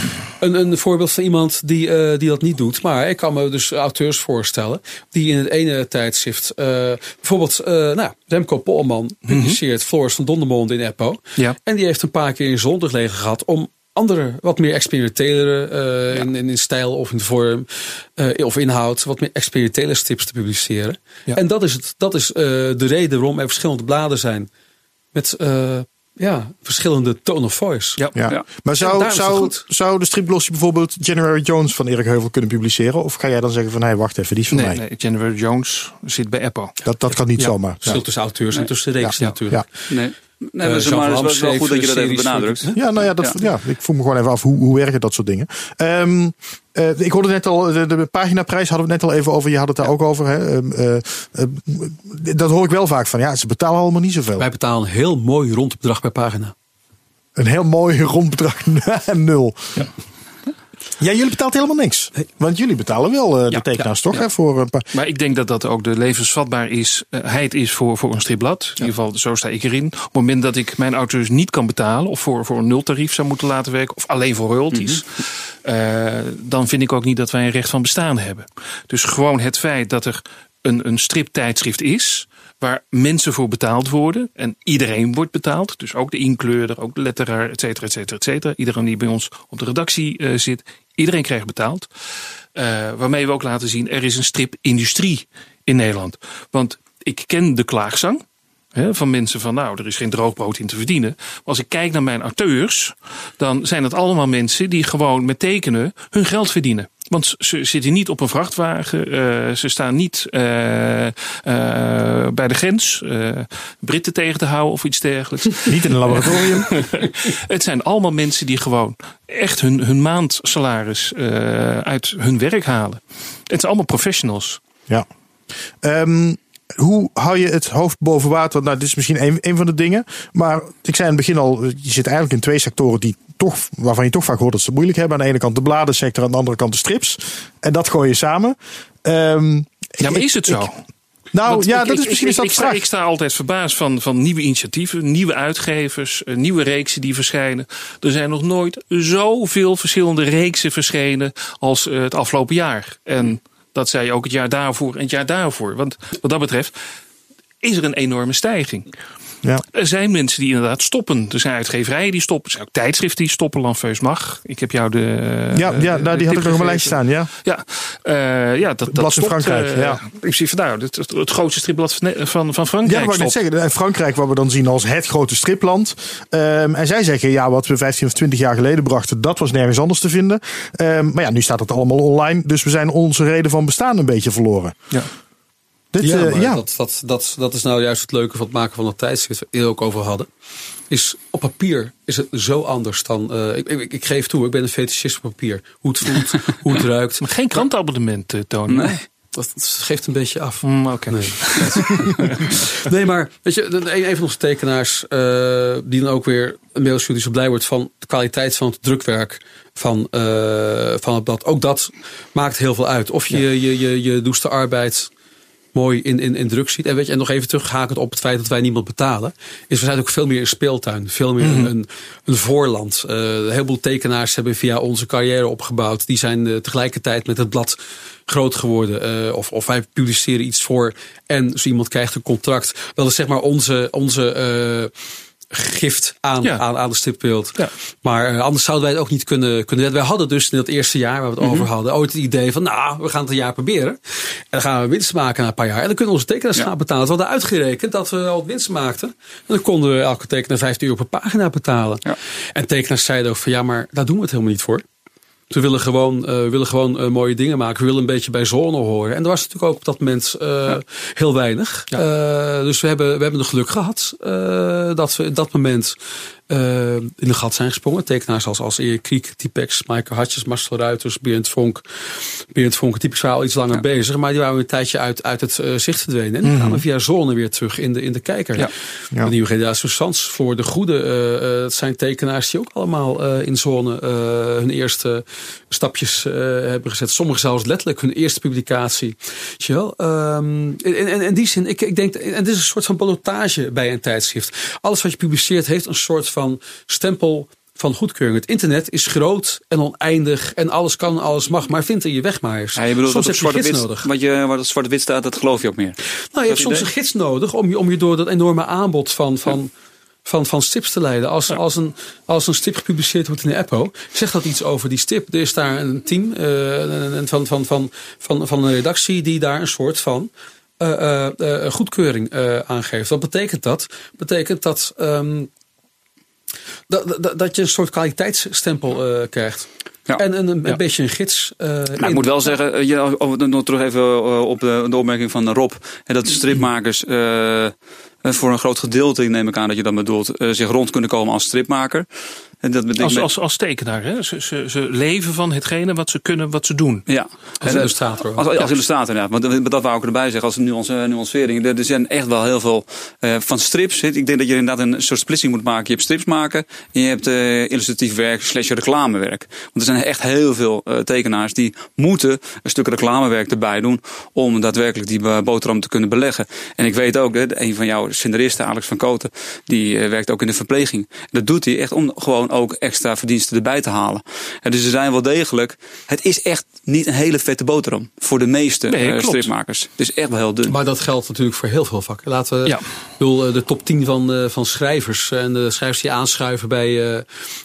een, een voorbeeld van iemand die, eh, die dat niet doet. Maar ik kan me dus auteurs voorstellen die in het ene tijdschrift... eh, bijvoorbeeld eh, nou, Remco Polman publiceert Floris van Dondermonde in Eppo. Ja. En die heeft een paar keer in zondag liggen gehad om andere, wat meer experimentele in, in, in stijl of in vorm of inhoud, wat meer experimentele strips te publiceren. Ja. En dat is, het, dat is de reden waarom er verschillende bladen zijn met ja, verschillende tone of voice. Ja. Ja. Ja. Maar zou, zou, zou de stripglossie bijvoorbeeld January Jones van Erik Heuvel kunnen publiceren? Of ga jij dan zeggen van, hé, wacht even, die is van Nee, mij. nee, January Jones zit bij Apple. Dat, dat kan niet Ja. zomaar. Ja. Verschil tussen auteurs en tussen reeksen Ja. natuurlijk. Ja. Nee. Nee, maar, uh, maar het is wel goed dat je dat even benadrukt. Ja, nou ja, dat, ja. ja. ik voel me gewoon even af hoe, hoe werken dat soort dingen. Um, uh, ik hoorde net al, de, de paginaprijs hadden we net al even over. Je had het daar ook over. Hè? Uh, dat hoor ik wel vaak van. Ja, ze betalen allemaal niet zoveel. Wij betalen een heel mooi rond bedrag per pagina. Een heel mooi rond bedrag nul. Ja. Ja, jullie betalen helemaal niks. Want jullie betalen wel uh, de ja, tekenaars, toch? Hè, voor een paar... Maar ik denk dat dat ook de levensvatbaar is, uh, is voor, voor een stripblad. In ieder geval, zo sta ik erin. Op het moment dat ik mijn auteurs niet kan betalen, of voor, voor een nultarief zou moeten laten werken, of alleen voor royalties, mm -hmm. uh, dan vind ik ook niet dat wij een recht van bestaan hebben. Dus gewoon het feit dat er een, een striptijdschrift is, waar mensen voor betaald worden. En iedereen wordt betaald. Dus ook de inkleurder, ook de letteraar, et cetera, et cetera, et cetera. Iedereen die bij ons op de redactie uh, zit. Iedereen krijgt betaald. Uh, waarmee we ook laten zien, er is een stripindustrie in Nederland. Want ik ken de klaagzang. Van mensen van nou, er is geen droogbrood in te verdienen. Maar als ik kijk naar mijn auteurs, dan zijn het allemaal mensen die gewoon met tekenen hun geld verdienen. Want ze zitten niet op een vrachtwagen. Uh, ze staan niet uh, uh, bij de grens Britten tegen te houden of iets dergelijks. niet in een laboratorium. het zijn allemaal mensen die gewoon echt hun, hun maandsalaris uit hun werk halen. Het zijn allemaal professionals. Ja. Um, hoe hou je het hoofd boven water? Nou, dit is misschien een, een van de dingen. Maar ik zei in het begin al, je zit eigenlijk in twee sectoren die toch, waarvan je toch vaak hoort dat ze moeilijk hebben. Aan de ene kant de bladensector, aan de andere kant de strips. En dat gooi je samen. Um, ja, maar is het zo? Ik, nou Want ja, ik, dat is misschien ik, ik, sta, ik sta altijd verbaasd van, van nieuwe initiatieven, nieuwe uitgevers, eh, nieuwe reeksen die verschijnen. Er zijn nog nooit zoveel verschillende reeksen verschenen als uh, het afgelopen jaar. En dat zei ook het jaar daarvoor en het jaar daarvoor. Want wat dat betreft is er een enorme stijging. Ja. Er zijn mensen die inderdaad stoppen. Er zijn uitgeverijen die stoppen. Er zijn ook tijdschriften die stoppen. Lanfeus mag. Ik heb jou de. Ja, ja nou, die had ik nog op mijn lijstje staan. Ja, ja, uh, ja dat, dat stopt, Frankrijk. Uh, ja. Ik zie nou, het, het, grootste stripblad van, van Frankrijk. Ja, wat ik zeggen. Frankrijk, wat we dan zien als het grote stripland. Um, en zij zeggen, ja, wat we 15 of 20 jaar geleden brachten, dat was nergens anders te vinden. Um, maar ja, nu staat het allemaal online. Dus we zijn onze reden van bestaan een beetje verloren. Ja. Dit, ja, uh, ja. Dat, dat, dat, dat is nou juist het leuke van het maken van dat tijdschrift, waar we ook over hadden. Is op papier is het zo anders dan. Uh, ik, ik, ik, geef toe, ik ben een fetischist op papier. Hoe het voelt, hoe het ruikt. Maar geen krantenabonnement, uh, Tony. Nee. Dat, geeft een beetje af. Mm. Okay. Nee. nee. maar weet je, een, van onze tekenaars uh, die dan ook weer een mailstudio zo blij wordt van de kwaliteit van het drukwerk van, uh, van het blad. Ook dat maakt heel veel uit. Of je ja. je, je, je doeste arbeid mooi in, in, in druk ziet. En weet je, en nog even terughakend op het feit dat wij niemand betalen. Is we zijn ook veel meer een speeltuin. Veel meer mm. een, een voorland. Uh, een heleboel tekenaars hebben via onze carrière opgebouwd. Die zijn uh, tegelijkertijd met het blad groot geworden. Uh, of, of wij publiceren iets voor en zo iemand krijgt een contract. Dat is zeg maar onze, onze gift aan, ja. aan, aan de stripbeeld. Ja. Maar uh, anders zouden wij het ook niet kunnen, kunnen Wij hadden dus in dat eerste jaar waar we het mm -hmm. over hadden, ooit het idee van, nou, we gaan het een jaar proberen. En dan gaan we winst maken na een paar jaar. En dan kunnen we onze tekenaars ja. gaan betalen. We hadden uitgerekend dat we al winst maakten. En dan konden we elke tekenaar 15 euro per pagina betalen. En tekenaars zeiden ook van, ja, maar daar doen we het helemaal niet voor. We willen gewoon, uh, willen gewoon uh, mooie dingen maken. We willen een beetje bij zone horen. En er was natuurlijk ook op dat moment uh, ja. heel weinig. Ja. dus we hebben, we hebben de geluk gehad dat we op dat moment uh, in de gat zijn gesprongen. Tekenaars als, als Erik Kriek, Typex, Michael Hatjes, Marcel Ruiters, Berend Vonk. Berend Vonk, typisch al iets langer ja. bezig. Maar die waren een tijdje uit, uit het uh, zicht verdwenen. En die mm -hmm. kwamen via Zone weer terug in de, in de kijker. Ja. Ja. De nieuwe generatie Sans voor de goede. Uh, het zijn tekenaars die ook allemaal in Zone hun eerste stapjes hebben gezet. Sommigen zelfs letterlijk hun eerste publicatie. je wel? Um, in, in, in, die zin, ik, ik denk, en dit is een soort van ballotage bij een tijdschrift. Alles wat je publiceert heeft een soort van van stempel van goedkeuring. Het internet is groot en oneindig en alles kan, alles mag, maar vind er je weg maar eens. Ja, je bedoelt soms heb je een gids nodig. Wat, je, wat op zwarte-wit staat, dat geloof je ook meer. Nou, je hebt soms idee? een gids nodig om je, om je door dat enorme aanbod van, van, ja. van, van stips te leiden. Als, ja. als, een, als een stip gepubliceerd wordt in de Apple, zegt dat iets over die stip. Er is daar een team uh, van, van, van, van, van een redactie die daar een soort van uh, uh, goedkeuring aangeeft. Wat betekent dat? Betekent dat um, dat, dat, dat je een soort kwaliteitsstempel uh, krijgt. Ja. En een, een ja. beetje een gids. Uh, nou, ik moet wel zeggen, je, nog terug even op de, de opmerking van Rob. dat de stripmakers uh, eh, voor een groot gedeelte, neem ik aan dat je dat bedoelt, eh, zich rond kunnen komen als stripmaker. En dat betekent Als, als, als tekenaar, hè? Ze, ze, ze leven van hetgene wat ze kunnen, wat ze doen. Ja, Als En, eh, illustrator. Als, als illustrator, ja. Want dat- dat wou ik erbij zeggen als nuance, eh, nuancering. Er, er zijn echt wel heel veel eh, van strips. Ik denk dat je inderdaad een soort splitsing moet maken. Je hebt strips maken en je hebt eh, illustratief werk slash reclamewerk. Want er zijn echt heel veel eh, tekenaars die moeten een stuk reclamewerk erbij doen om daadwerkelijk die eh, boterham te kunnen beleggen. En ik weet ook, hè, een van jouw scenaristen, Alex van Koten, die eh, werkt ook in de verpleging. Dat doet hij echt om gewoon ook extra verdiensten erbij te halen. En dus er zijn wel degelijk, het is echt niet een hele vette boterham voor de meeste Nee, eh, stripmakers. Het is echt wel heel dun. Maar dat geldt natuurlijk voor heel veel vakken. Laten we Ja. ik bedoel, eh, de top 10 van, eh, van schrijvers en de schrijvers die aanschuiven bij, eh,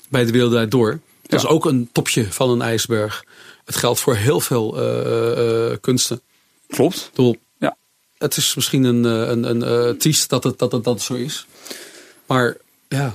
bij de Wereld Door. Dat Ja. is ook een topje van een ijsberg. Het geldt voor heel veel eh, eh, kunsten. Klopt. Bedoel, Ja. Het is misschien een, een, een triest dat het, dat, het, dat het zo is. Maar ja,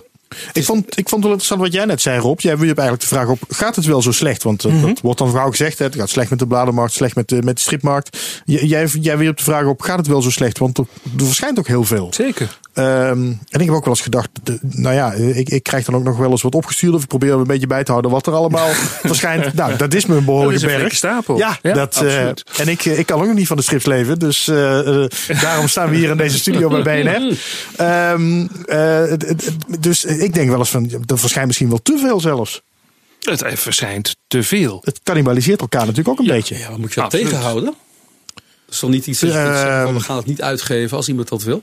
Ik vond, ik vond het wel interessant wat jij net zei, Rob. Jij wierp eigenlijk de vraag op: gaat het wel zo slecht? Want eh, dat wordt dan vooral gezegd: hè, het gaat slecht met de bladenmarkt, slecht met de, met de stripmarkt. J- Jij, jij wierp de vraag op: gaat het wel zo slecht? Want er, er verschijnt ook heel veel. Zeker. Ehm, en ik heb ook wel eens gedacht: de- nou ja, ik, ik krijg dan ook nog wel eens wat opgestuurd. Of ik probeer een beetje bij te houden wat er allemaal verschijnt. Nou, dat is me een Dat behoorlijke is een berg. flinke stapel. Ja, Ja, dat, eh, en ik, eh, ik kan ook nog niet van de strips leven. Dus eh, daarom staan we hier in deze studio bij BNR. Ehm, eh, dus ik denk wel eens van, dat verschijnt misschien wel te veel zelfs. Het verschijnt te veel. Het cannibaliseert elkaar natuurlijk ook een beetje. ja, wat moet je dat Absoluut. tegenhouden? Dat is toch niet iets dat van, Ehm. we gaan het niet uitgeven als iemand dat wil?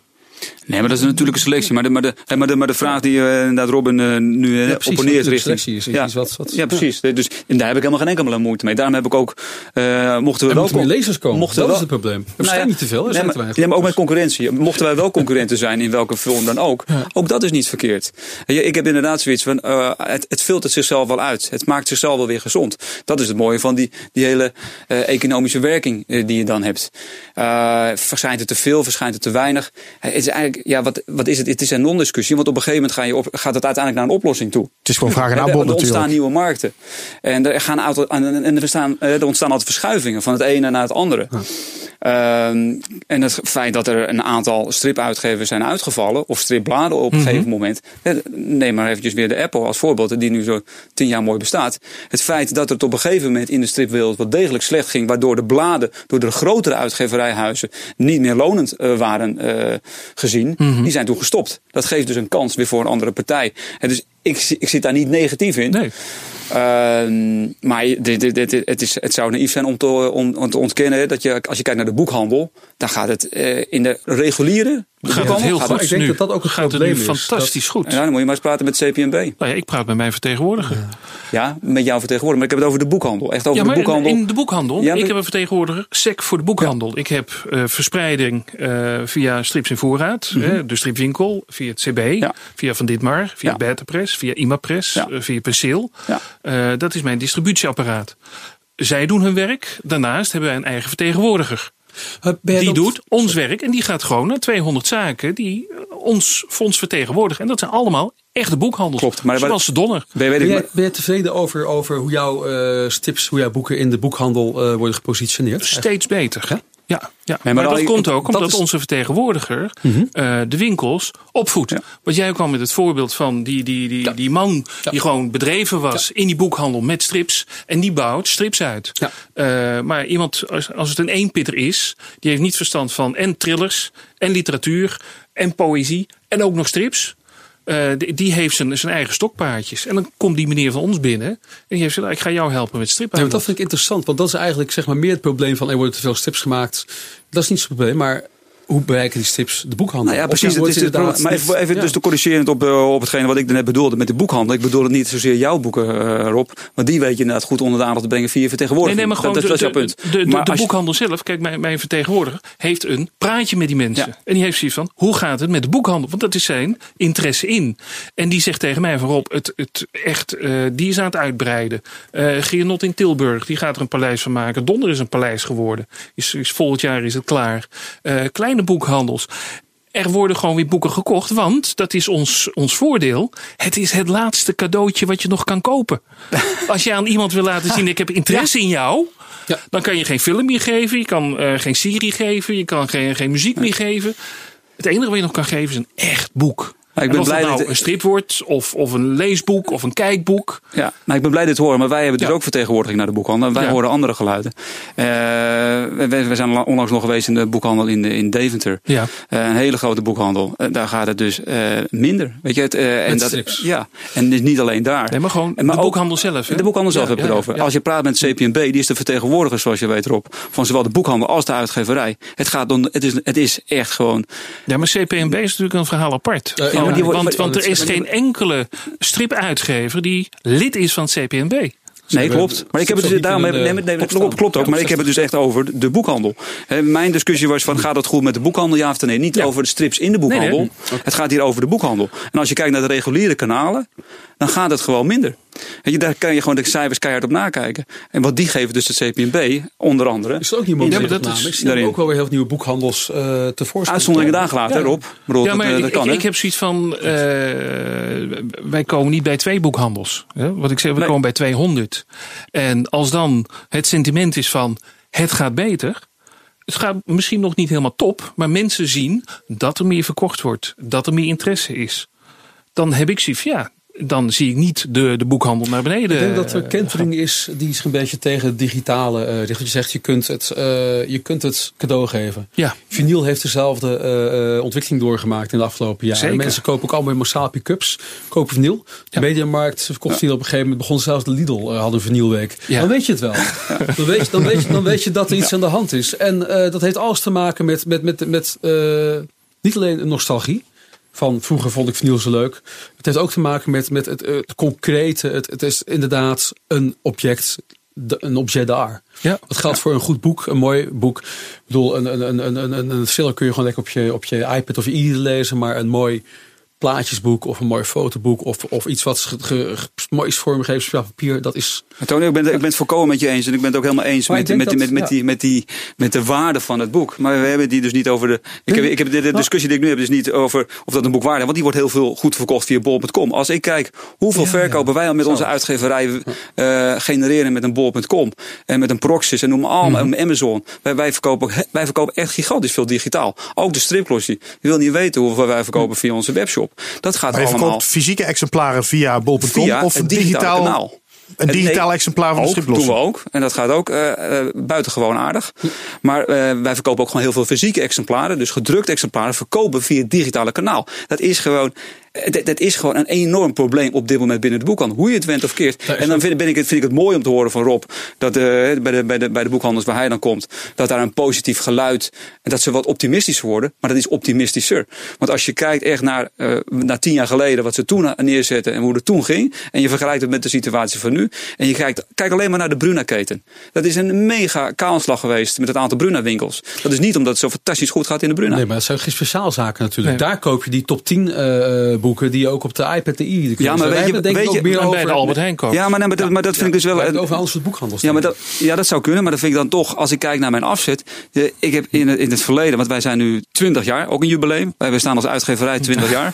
Nee, maar dat is natuurlijk een selectie. Maar de, maar de, maar de, maar de vraag die eh, inderdaad Robin eh, nu eh, Ja, precies, opponeert richting... is- is ja, iets wat- wat- ja, precies. Dus en daar heb ik helemaal geen enkele moeite mee. Daarom heb ik ook... eh, mochten we wel moeten meer con- lezers komen. mochten dat we is wel- het probleem. Er Nou ja, niet te veel. Nee, zijn maar, weinig. ja, maar ook met concurrentie. Mochten wij wel concurrenten zijn in welke vorm dan ook, ook dat is niet verkeerd. Ik heb inderdaad zoiets van, eh, het, het filtert zichzelf wel uit. Het maakt zichzelf wel weer gezond. Dat is het mooie van die, die hele economische werking die je dan hebt. Verschijnt het te veel, verschijnt het te weinig? Het is eigenlijk, ja, wat, wat is het? Het is een non-discussie, want op een gegeven moment ga je op, gaat het uiteindelijk naar een oplossing toe. Het is gewoon vraag en Er- aanbod er ontstaan nieuwe markten. En er, gaan auto, en en er, staan, er ontstaan altijd verschuivingen van het ene naar het andere. Ehm, en het feit dat er een aantal stripuitgevers zijn uitgevallen, of stripbladen op een gegeven moment. eh, Neem maar eventjes weer de Apple als voorbeeld, die nu zo tien jaar mooi bestaat. Het feit dat het op een gegeven moment in de stripwereld wat degelijk slecht ging, waardoor de bladen door de grotere uitgeverijhuizen niet meer lonend eh, waren eh, gezien, die zijn toen gestopt. Dat geeft dus een kans weer voor een andere partij. En dus ik, ik zit daar niet negatief in. Nee. Ehm, maar dit, dit, dit, het, is, het zou naïef zijn om te, om, om te ontkennen dat je, als je kijkt naar de boekhandel, dan gaat het eh, in de reguliere Gaat het heel gaat goed ik denk nu. dat dat ook een gaat het probleem nu is. fantastisch goed. Ja, dan moet je maar eens praten met CPNB. Nou ja, ik praat met mijn vertegenwoordiger. Ja, met jouw vertegenwoordiger. Maar ik heb het over de boekhandel. Echt over Ja, de maar boekhandel. in de boekhandel. Ja, maar- Ik heb een vertegenwoordiger, SEC voor de boekhandel. Ik heb eh, verspreiding eh, via Strips in Voorraad, hè, de stripwinkel, via het CB, Mhm. Ja. via Van Ditmar, via Ja. Beta Press, via Imapress, Ja. eh, via. Eh, dat is mijn distributieapparaat. Zij doen hun werk. Daarnaast hebben wij een eigen vertegenwoordiger. Uh, jij Die dat- doet ons werk en die gaat gewoon naar 200 zaken die eh, ons fonds vertegenwoordigen. En dat zijn allemaal echte boekhandels. Klopt, maar- zoals de Donner. Ben, Ben ik, jij, ben jij tevreden over, over hoe jouw eh, tips, hoe jouw boeken in de boekhandel eh, worden gepositioneerd? Steeds beter. Ja? Ja, ja. maar dat komt ook dat omdat is- onze vertegenwoordiger eh, de winkels opvoedt. Ja. Want jij kwam met het voorbeeld van die, die, die, die man Ja. die gewoon bedreven was in die boekhandel met strips. En die bouwt strips uit. Eh, maar iemand, als, als het een eenpitter is, die heeft niet verstand van en thrillers en literatuur en poëzie en ook nog strips. Eh, die, heeft zijn, zijn eigen stokpaardjes. En dan komt die meneer van ons binnen. En die heeft gezegd, ik ga jou helpen met Ja, strippen. want dat vind ik interessant, want dat is eigenlijk zeg maar meer het probleem van er worden te veel strips gemaakt. Dat is niet zo'n probleem, maar hoe bereiken die strips de boekhandel? Nou ja, precies. Het is het inderdaad maar even, even ja. dus te corrigerend op, eh, op hetgene wat ik net bedoelde met de boekhandel. Ik bedoel het niet zozeer jouw boeken, eh, Rob. Want die weet je inderdaad goed onder de aandacht te brengen via je Nee, vertegenwoordiging. nee, maar gewoon dat, dat, de, is jouw punt. de, Maar de je- boekhandel zelf, kijk, mijn, mijn vertegenwoordiger heeft een praatje met die mensen. Ja. En die heeft zoiets van, hoe gaat het met de boekhandel? Want dat is zijn interesse in. En die zegt tegen mij van Rob, het, het echt, eh, die is aan het uitbreiden. Eh Giernot in Tilburg, die gaat er een paleis van maken. Donder is een paleis geworden. Is, is volgend jaar is het klaar. Eh, boekhandels. Er worden gewoon weer boeken gekocht, want dat is ons, ons voordeel. Het is het laatste cadeautje wat je nog kan kopen. Als je aan iemand wil laten zien, ik heb interesse in jou. Ja. Dan kan je geen film meer geven, je kan eh, geen serie geven, je kan geen, geen muziek meer geven. Het enige wat je nog kan geven is een echt boek. Ik En ben of blij dat dat- nou een strip wordt, of, of een leesboek, of een kijkboek. Ja, nou, ik ben blij dit te horen, maar wij hebben dus Ja. ook vertegenwoordiging naar de boekhandel. En wij Ja. horen andere geluiden. Eh, we, we zijn la- onlangs nog geweest in de boekhandel in, in Deventer. Ja. Eh, een hele grote boekhandel. Eh, daar gaat het dus eh, minder. Weet je, het, eh, en dat, strips. Ja, en dus niet alleen daar. Nee, maar gewoon En maar de ook- boekhandel zelf. hè? De boekhandel zelf Ja, heb ik het over. ja. Als je praat met CPNB, die is de vertegenwoordiger, zoals je weet, Rob, van zowel de boekhandel als de uitgeverij. Het, gaat om, het, is, het is echt gewoon. Ja, maar CPNB is natuurlijk een verhaal apart. Ja, Van- maar die wordt- want, want er is geen enkele stripuitgever die lid is van het CPNB. Nee, klopt. Maar ik heb het dus daarom. Nee, nee, klopt, klopt ook. Maar ik heb het dus echt over de boekhandel. Hè, Mijn discussie was van gaat het goed met de boekhandel, ja of nee? Niet Ja. over de strips in de boekhandel. Nee, Het gaat hier over de boekhandel. En als je kijkt naar de reguliere kanalen, dan gaat het gewoon minder. Je, daar kan je gewoon de cijfers keihard op nakijken. En wat die geven dus de CPNB, onder andere. Is dat ook niet Ja, mooi? maar dat is Ik zie daarin. ook wel weer heel veel nieuwe boekhandels eh tevoorschijn. Uitzonderingen daar gelaten, Ja. hè, Rob. Ja, dat, maar eh, dat ik, kan, ik, heb zoiets van, eh, wij komen niet bij twee boekhandels. Hè? Wat ik zeg, we Nee. komen bij 200. En als dan het sentiment is van, het gaat beter. Het gaat misschien nog niet helemaal top, maar mensen zien dat er meer verkocht wordt. Dat er meer interesse is. Dan heb ik zoiets ja, dan zie ik niet de, de boekhandel naar beneden. Ik denk dat er eh, kentering is die zich een beetje tegen het digitale. Want je zegt, je kunt het, eh, je kunt het cadeau geven. Ja, Vinyl heeft dezelfde ontwikkeling doorgemaakt in de afgelopen jaren. Zeker. Mensen kopen ook allemaal massaal pick-ups. Kopen vinyl. De Ja. Mediamarkt verkocht vinyl op een gegeven moment. Begon zelfs de Lidl uh, had een vinylweek. Ja. Dan weet je het wel. Dan, weet je, dan, weet je, dan weet je dat er iets aan de hand is. En dat heeft alles te maken met, met, met, met niet alleen een nostalgie. Van vroeger vond ik vinyl zo leuk. Het heeft ook te maken met, met het, het concrete. Het, het is inderdaad een object. de- Een objet d'art. ja. Dat geldt voor een goed boek, een mooi boek. Ik bedoel, een, een, een, een, een, een thriller kun je gewoon lekker op je, op je iPad of je e lezen. Maar een mooi plaatjesboek of een mooi fotoboek of, of iets wat ge, ge, ge- mooi is vormgegeven, speciaal papier, dat is... Maar Tony, ik ben, ik ben het volkomen met je eens. En ik ben het ook helemaal eens met, met, met, die, met, die, met de waarde van het boek. Maar we hebben die dus niet over de. Ik heb, ik heb de, de discussie die ik nu heb, dus niet over of dat een boek waarde is. Want die wordt heel veel goed verkocht via bol.com. Als ik kijk hoeveel verkopen wij al met onze uitgeverij eh, genereren met een bol.com. En met een Proxys en noem maar allemaal, Mhm. een Amazon. Wij, wij, verkopen, wij verkopen echt gigantisch veel digitaal. Ook de stripklossie. Je wil niet weten hoeveel wij verkopen via onze webshop. Dat gaat Maar je allemaal verkoopt fysieke exemplaren via bol.com via of het digitaal, kanaal. een digitaal exemplaar van de ook, doen we ook. En dat gaat ook eh, eh, buitengewoon aardig. Maar eh, wij verkopen ook gewoon heel veel fysieke exemplaren. Dus gedrukte exemplaren verkopen via het digitale kanaal. Dat is gewoon... eh, Dat, dat is gewoon een enorm probleem op dit moment binnen de boekhandel. Hoe je het went of keert. En dan vind, ben ik, het- vind ik het mooi om te horen van Rob. Dat eh, bij, de, bij, de, bij de boekhandels waar hij dan komt. Dat daar een positief geluid. En dat ze wat optimistischer worden. Maar dat is optimistischer. Want als je kijkt echt naar, eh, naar tien jaar geleden. Wat ze toen neerzetten en hoe het toen ging. En je vergelijkt het met de situatie van nu. En je kijkt kijk alleen maar naar de Bruna-keten. Dat is een mega kaalslag geweest met het aantal Bruna-winkels. Dat is niet omdat het zo fantastisch goed gaat in de Bruna. Nee, maar dat zijn geen speciaalzaken natuurlijk. Nee. Daar koop je die top 10 eh, boeken die je ook op de iPad de i. Ja, maar weet je- weet je- En bij de Albert Heijn. Ja, maar, nee, maar, dat, maar dat vind ik dus wel... Over anders soort boekhandels. Ja, maar dat, ja, dat zou kunnen. Maar dat vind ik dan toch, als ik kijk naar mijn afzet. ik heb in het, in het verleden, want wij zijn nu 20 jaar, ook een jubileum. Wij bestaan als uitgeverij 20 jaar.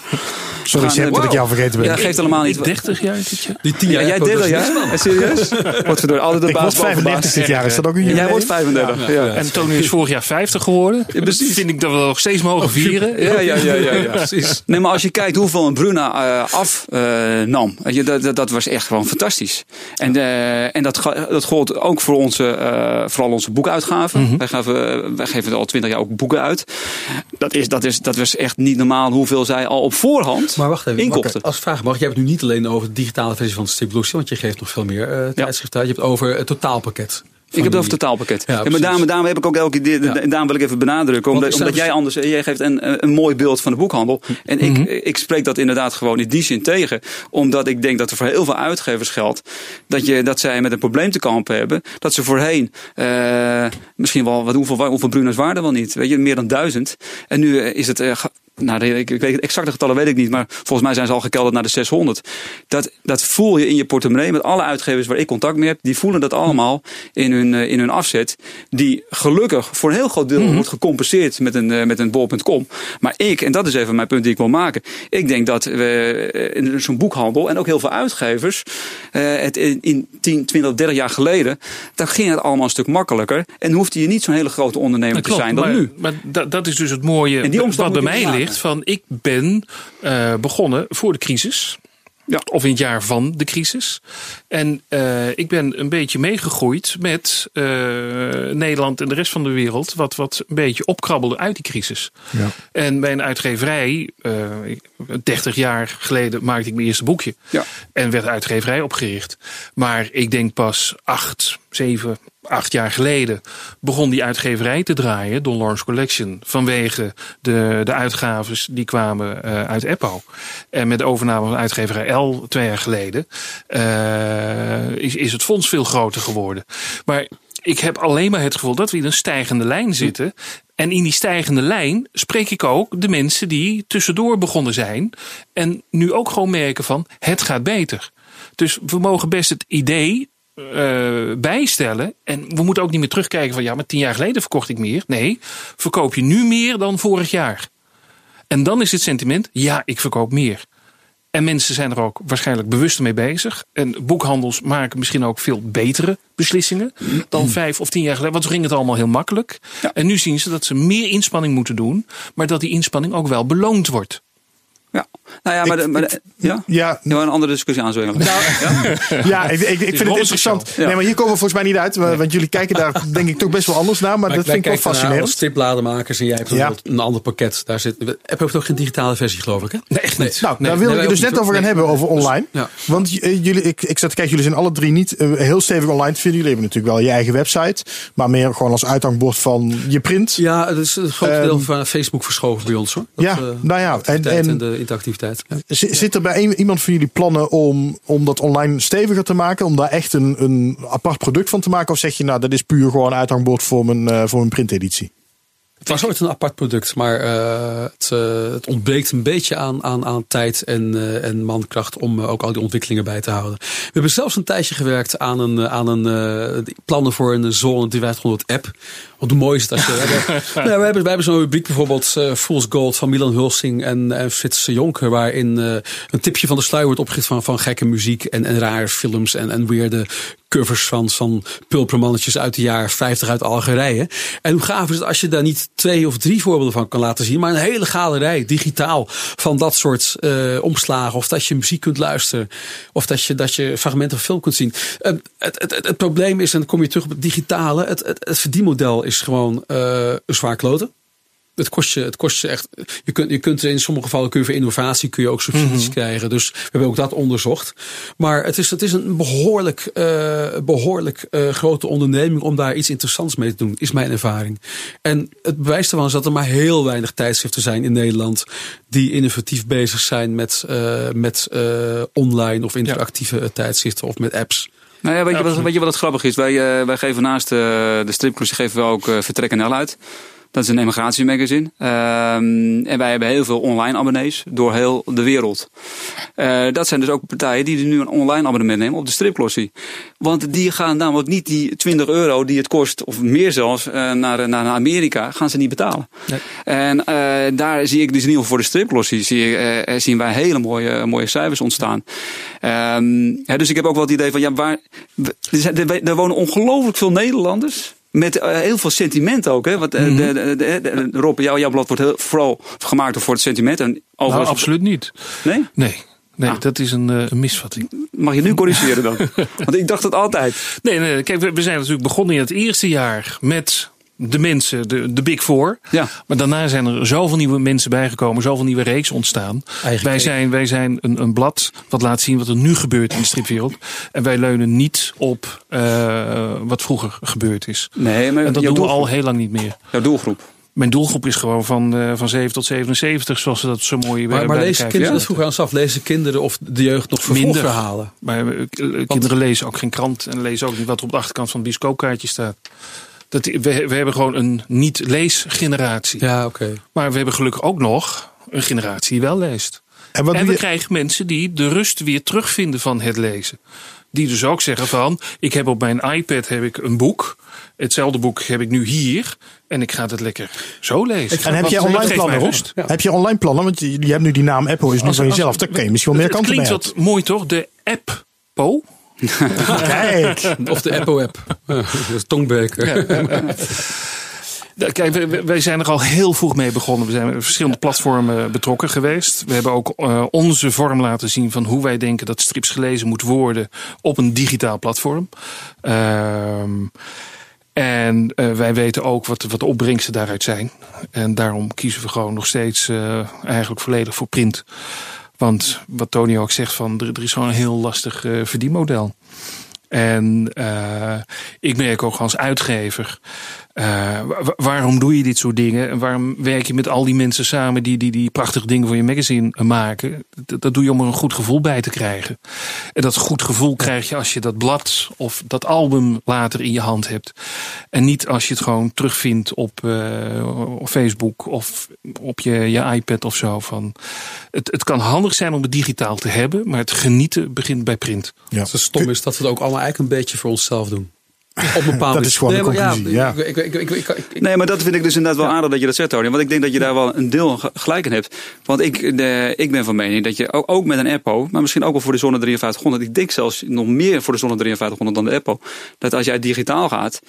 Sorry Sepp eh, dat ik jou vergeten ben. Ja, geeft helemaal niet. Ik 30 jaar dit jaar. Die 10 Ja, jaar jij 30 dus jaar? niks Ja, serieus? Wat verdorie, altijd de ik baas word boven 35 baas. dit jaar, is dat ook een En jij wordt 35. Ja, En Tony is vorig jaar 50 geworden. Ja, precies. Vind ik dat we nog steeds mogen vieren. Ja, ja, ja, ja, ja. precies. Nee, maar als je kijkt hoeveel een Bruna eh afnam, je, dat, dat, dat was echt gewoon fantastisch. En, eh, en dat, dat gold ook voor onze, eh, vooral onze boekuitgaven. wij, gaven, wij geven al twintig jaar ook boeken uit. Dat, is, dat, is, dat was echt niet normaal hoeveel zij al op voorhand Maar wacht even, inkochten. als vraag mag, je hebt het nu niet alleen over de digitale versie van stripbloesje, want je geeft nog veel meer eh tijdschriften uit. Je hebt het over het totaalpakket. Ik heb het over het totaalpakket. Ja, Ja, maar daarom, daarom heb ik ook elke keer, Ja. en daarom wil ik even benadrukken. Omdat, jij anders, jij geeft een, een mooi beeld van de boekhandel. En ik, ik spreek dat inderdaad gewoon in die zin tegen. Omdat ik denk dat er voor heel veel uitgevers geldt. Dat, je, dat zij met een probleem te kampen hebben. Dat ze voorheen, eh, misschien wel, wat, hoeveel, hoeveel Bruno's waren er wel niet? Weet je, meer dan duizend. En nu eh, is het, nou, ik, ik weet exacte getallen weet ik niet, maar volgens mij zijn ze al gekelderd naar de 600. Dat, dat voel je in je portemonnee met alle uitgevers waar ik contact mee heb. Die voelen dat allemaal in hun, in hun afzet. Die gelukkig voor een heel groot deel wordt gecompenseerd met een, met een bol.com. Maar ik, en dat is even mijn punt die ik wil maken. Ik denk dat we in zo'n boekhandel en ook heel veel uitgevers. het in 10, 20, 30 jaar geleden. Dan ging het allemaal een stuk makkelijker. En hoefde je niet zo'n hele grote ondernemer te zijn dan maar, nu. Maar dat, dat is dus het mooie wat bij mij ligt. Van ik ben uh, begonnen voor de crisis. Ja. Of in het jaar van de crisis. En uh, ik ben een beetje meegegroeid met uh, Nederland en de rest van de wereld. Wat, wat een beetje opkrabbelde uit die crisis. Ja. En bij een uitgeverij, uh, 30 jaar geleden maakte ik mijn eerste boekje. Ja. En werd uitgeverij opgericht. Maar ik denk pas acht, zeven, acht jaar geleden begon die uitgeverij te draaien, Don Lawrence Collection, vanwege de, de uitgaves die kwamen uh, uit Eppo. En met de overname van uitgeverij L twee jaar geleden uh, is, is het fonds veel groter geworden. Maar ik heb alleen maar het gevoel dat we in een stijgende lijn zitten. En in die stijgende lijn spreek ik ook de mensen die tussendoor begonnen zijn. En nu ook gewoon merken van het gaat beter. Dus we mogen best het idee uh, bijstellen. En we moeten ook niet meer terugkijken van ja, maar tien jaar geleden verkocht ik meer. Nee, verkoop je nu meer dan vorig jaar. En dan is het sentiment, ja, ik verkoop meer. En mensen zijn er ook waarschijnlijk bewust mee bezig. En boekhandels maken misschien ook veel betere beslissingen dan vijf of tien jaar geleden. Want toen ging het allemaal heel makkelijk. Ja. En nu zien ze dat ze meer inspanning moeten doen, maar dat die inspanning ook wel beloond wordt. Ja, nou ja, maar, ik, de, maar de, ja? Ja. een andere discussie aanzwengelen. Nou, ja, ja ik, ik, ik vind het interessant. Nee, maar hier komen we volgens mij niet uit, want jullie kijken daar denk ik toch best wel anders naar. Maar, maar dat vind ik wel fascinerend. Stripbladenmakers en jij hebt ja. een ander pakket. Daar zit, heb je ook geen digitale versie, geloof ik? Hè? Nee, echt niet. Nou, nee, daar wil ik het dus net over gaan hebben, over online. Want jullie, ik, ik zat te kijken, jullie zijn alle drie niet uh, heel stevig online te vinden. Jullie hebben natuurlijk wel je eigen website, maar meer gewoon als uithangbord van je print. Ja, dat is een groot deel van Facebook verschoven bij ons hoor. Ja, uh, nou ja. En, interactiviteit. Ja. Zit er bij iemand van jullie plannen om, om dat online steviger te maken? Om daar echt een, een apart product van te maken? Of zeg je nou, dat is puur gewoon uithangbord voor mijn, uh, voor mijn printeditie? Het was ooit een apart product, maar uh, het, uh, het, ontbreekt een beetje aan, aan, aan tijd en, uh, en mankracht om ook al die ontwikkelingen bij te houden. We hebben zelfs een tijdje gewerkt aan een, aan een plannen voor een zone 3500 app. Wat mooi is het als je. nou, we hebben, we hebben zo'n rubriek bijvoorbeeld Fool's Gold van Milan Hulsing en, en Frits Jonker, waarin een tipje van de sluier wordt opgericht van, van gekke muziek en, en rare films en, en weerde covers van, van pulpermannetjes uit de jaren 50 uit Algerije. En hoe gaaf is het als je daar niet twee of drie voorbeelden van kan laten zien, maar een hele galerij digitaal van dat soort uh, omslagen. Of dat je muziek kunt luisteren. Of dat je, dat je fragmenten van film kunt zien. Uh, het, het, het, het, probleem is, en dan kom je terug op het digitale, het, het, het verdienmodel is gewoon uh, een zwaar kloten. Het kost je, het kost je echt. Je kunt, je kunt in sommige gevallen kun je voor innovatie kun je ook subsidies Mhm. krijgen. Dus we hebben ook dat onderzocht. Maar het is, het is een behoorlijk, uh, behoorlijk uh, grote onderneming om daar iets interessants mee te doen, is mijn ervaring. En het bewijs ervan is dat er maar heel weinig tijdschriften zijn in Nederland die innovatief bezig zijn met, uh, met online of interactieve ja. tijdschriften of met apps. Nou ja, weet, je wat, weet je wat het grappig is? Wij, uh, wij geven naast uh, de stripclubs geven we ook uh, Vertrek NL uit. Dat is een emigratiemagazine. Um, en wij hebben heel veel online abonnees door heel de wereld. Uh, dat zijn dus ook partijen die nu een online abonnement nemen op de stripglossie. Want die gaan namelijk niet die 20 euro die het kost, of meer zelfs, uh, naar, naar Amerika, gaan ze niet betalen. Nee. En uh, daar zie ik dus in ieder geval voor de stripglossie, zie zien wij hele mooie, mooie cijfers ontstaan. Um, ja, dus ik heb ook wel het idee van, ja, waar, er, er wonen ongelooflijk veel Nederlanders met uh, heel veel sentiment ook. Hè? Want, uh, mm -hmm. de, de, de, Rob, jou, jouw blad wordt heel, vooral gemaakt voor het sentiment. En nou, absoluut niet. Nee? Nee. Nee, ah. dat is een, uh, een, misvatting. Mag je nu corrigeren dan? Want ik dacht het altijd. Nee, nee kijk, we, we zijn natuurlijk begonnen in het eerste jaar met de mensen, de, de Big Four. Ja. Maar daarna zijn er zoveel nieuwe mensen bijgekomen, zoveel nieuwe reeks ontstaan. Wij zijn, wij zijn een, een blad wat laat zien wat er nu gebeurt in de stripwereld. En wij leunen niet op uh, wat vroeger gebeurd is. Nee, maar en dat doen we al heel lang niet meer. Jouw doelgroep? Mijn doelgroep is gewoon van, uh, van 7 tot 77, zoals ze dat zo mooi Maar, maar lezen kinderen, ja? vroeg af, lezen kinderen of de jeugd nog vervolgverhalen? Maar uh, kinderen lezen ook geen krant en lezen ook niet wat er op de achterkant van het bioscoopkaartje staat. Dat, we, we hebben gewoon een niet-leesgeneratie. Ja, oké. Okay. Maar we hebben gelukkig ook nog een generatie die wel leest. En wat En doe we je? krijgen mensen die de rust weer terugvinden van het lezen. Die dus ook zeggen van, ik heb op mijn iPad heb ik een boek. Hetzelfde boek heb ik nu hier. En ik ga het lekker zo lezen. En heb je het online plannen. Heb je online plannen? Want je, je hebt nu die naam Apple, is nu Als- van als- jezelf. Dan kun je misschien wel meer Het kanten mee klinkt wat mooi toch? De app Po. Kijk, Of de Apple-app. dat is tongbeker. Kijk, wij- zijn er al heel vroeg mee begonnen. We zijn met verschillende platformen betrokken geweest. We hebben ook eh, onze vorm laten zien van hoe wij denken dat strips gelezen moet worden op een digitaal platform. Ehm, en eh, wij weten ook wat, wat de opbrengsten daaruit zijn. En daarom kiezen we gewoon nog steeds eh, eigenlijk volledig voor print. Want wat Tony ook zegt, van, er, is gewoon een heel lastig eh, verdienmodel. En eh, ik merk ook als uitgever. Eh, wa- wa- waarom doe je dit soort dingen? En waarom werk je met al die mensen samen die die, die prachtige dingen voor je magazine maken? Dat, dat doe je om er een goed gevoel bij te krijgen. En dat goed gevoel krijg je als je dat blad of dat album later in je hand hebt. En niet als je het gewoon terugvindt op, eh, op Facebook of op je, je iPad of zo. Van, het, het kan handig zijn om het digitaal te hebben, maar het genieten begint bij print. ja. Het stom is dat we het ook allemaal eigenlijk een beetje voor onszelf doen. Op een bepaald Dat is gewoon de maar conclusie, ja. Ik, ik, ik, ik, ik, ik- Nee, maar dat vind ik dus inderdaad wel aardig dat je dat zegt, Tony. Want ik denk dat je daar wel een deel ge- gelijk in hebt. Want ik, de, ik ben van mening dat je ook, ook met een Apple, maar misschien ook wel voor de Zonne 5300, ik denk zelfs nog meer voor de Zonne 5300 dan de Apple, dat als jij digitaal gaat,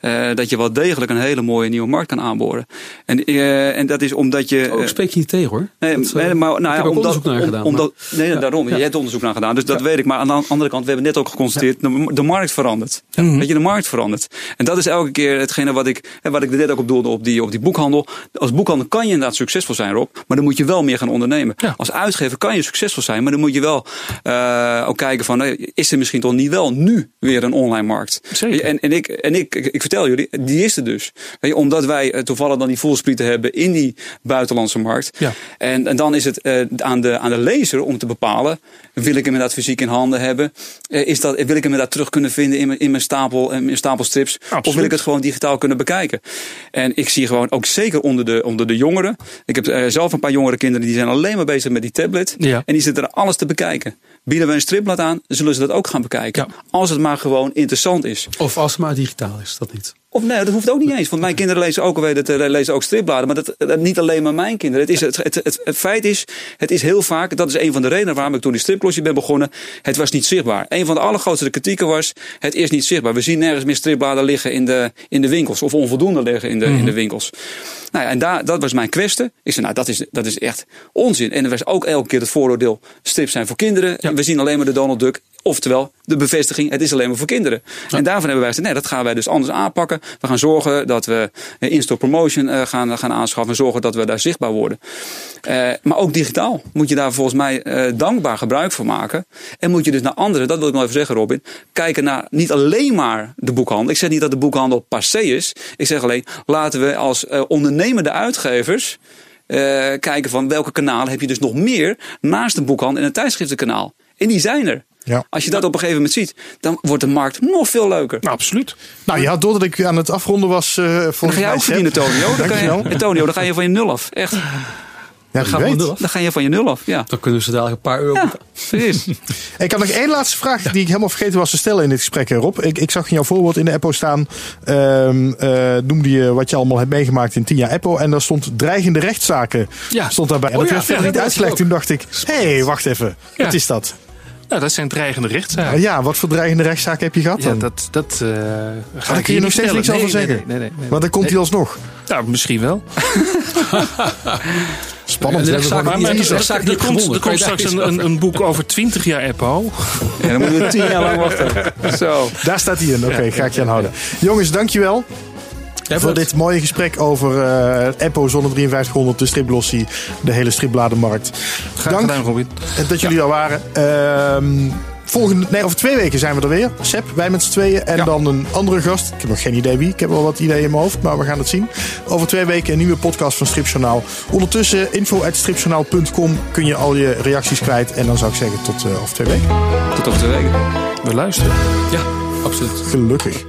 eh, dat je wel degelijk een hele mooie nieuwe markt kan aanboren. En, eh, en dat is omdat je... oh, ik spreek je niet tegen hoor. Nee, Dat, eh, nee, maar, nou ik ja, omdat, onderzoek naar om- gedaan. Omdat, nee, Ja. daarom. Ja. Je hebt onderzoek naar gedaan, dus dat weet ik. Maar aan de andere kant, we hebben net ook geconstateerd, de, de markt verandert. Mhm. Weet je, de markt verandert. En dat is elke keer hetgene wat ik, wat ik net ook op doelde op die, op die boekhandel. Als boekhandel kan je inderdaad succesvol zijn, Rob. Maar dan moet je wel meer gaan ondernemen. Ja. Als uitgever kan je succesvol zijn, maar dan moet je wel eh, ook kijken van, is er misschien toch niet wel nu weer een online markt? Zeker. En, en, ik, en ik, ik, ik vertel jullie, die is er dus. Weet je, omdat wij eh, toevallig dan die voelsprieten hebben in die buitenlandse markt. Ja. En, en dan is het eh, aan, de, aan de lezer om te bepalen: wil ik hem inderdaad fysiek in handen hebben? Is dat, wil ik hem inderdaad terug kunnen vinden in mijn, in mijn, stapel, in mijn stapel strips? Of wil ik het gewoon digitaal kunnen bekijken? En ik zie gewoon ook zeker onder de, onder de jongeren. Ik heb eh, zelf een paar jongere kinderen die zijn alleen maar bezig met die tablet. Ja. En die zitten er alles te bekijken. Bieden we een stripblad aan, zullen ze dat ook gaan bekijken. Ja. Als het maar gewoon interessant is. Of als het maar digitaal is, dat niet. Of nee, dat hoeft ook niet eens. Want mijn kinderen lezen ook, alweer, dat, eh, lezen ook stripbladen. Maar dat, dat niet alleen maar mijn kinderen. Het, is, het, het, het, het feit is, het is heel vaak, dat is een van de redenen waarom ik toen die stripklosje ben begonnen. Het was niet zichtbaar. Een van de allergrootste kritieken was, het is niet zichtbaar. We zien nergens meer stripbladen liggen in de, in de winkels. Of onvoldoende liggen in de, in de winkels. Nou ja, en daar, dat was mijn kwestie. Ik zei, nou, dat is, dat is echt onzin. En er was ook elke keer het vooroordeel, strips zijn voor kinderen. Ja. We zien alleen maar de Donald Duck. Oftewel, de bevestiging, het is alleen maar voor kinderen. En daarvan hebben wij gezegd, nee, dat gaan wij dus anders aanpakken. We gaan zorgen dat we eh, in-store promotion eh, gaan, gaan aanschaffen. En zorgen dat we daar zichtbaar worden. Eh, maar ook digitaal moet je daar volgens mij dankbaar gebruik van maken. En moet je dus naar anderen, dat wil ik nog even zeggen Robin. Kijken naar niet alleen maar de boekhandel. Ik zeg niet dat de boekhandel passé is. Ik zeg alleen, laten we als ondernemende uitgevers... kijken van welke kanalen heb je dus nog meer naast de boekhandel en het tijdschriftenkanaal. En die zijn er. Ja. Als je dat op een gegeven moment ziet, dan wordt de markt nog veel leuker. Nou, absoluut. Nou ja, doordat ik aan het afronden was uh, dan volgens ga je mij... ook verdienen, Tonio. Dan, kan Dankjewel. je, Antonio, dan ga je van je nul af. Echt. Ja, Dan nul af. Dan ga je van je nul af. Ja, Dan kunnen we ze dadelijk een paar euro ja precies. Ik had nog één laatste vraag die ik helemaal vergeten was te stellen in dit gesprek, Rob. Ik, ik zag in jouw voorwoord in de Apple staan, ehm, eh, noemde je wat je allemaal hebt meegemaakt in 10 jaar Apple. En daar stond dreigende rechtszaken Ja. stond daarbij. En Oh dat ja, werd verder ja, niet uitgelegd. Toen dacht ik, hé, hey, wacht even. Ja. Wat is dat? Nou, dat zijn dreigende rechtszaken. Ja, wat voor dreigende rechtszaken heb je gehad Ja, dat, dat uh, ga daar ik kun je nog steeds niks over zeggen. Nee, nee, nee, nee. Want dan komt hij alsnog. Nou, misschien wel. Spannend. Rechtszaak er komt, er komt straks een, een, boek over 20 jaar Apple. En dan moeten we tien jaar lang wachten. Zo. Daar staat hij in. Oké, ga ik je aan houden. Jongens, dankjewel. Ja, voor dit mooie gesprek over uh, Apple Zonne 5300, de striplossie, de hele stripbladenmarkt. Graag Dank gedaan, Robin. dat jullie er waren. Ehm, volgende, nee, over twee weken zijn we er weer. Seb, wij met z'n tweeën. En Ja. dan een andere gast. Ik heb nog geen idee wie. Ik heb wel wat ideeën in mijn hoofd, maar we gaan het zien. Over twee weken een nieuwe podcast van Stripjournaal. Ondertussen info.stripjournaal.com kun je al je reacties kwijt. En dan zou ik zeggen tot uh, over twee weken. Tot over twee weken. We luisteren. Ja, absoluut. Gelukkig.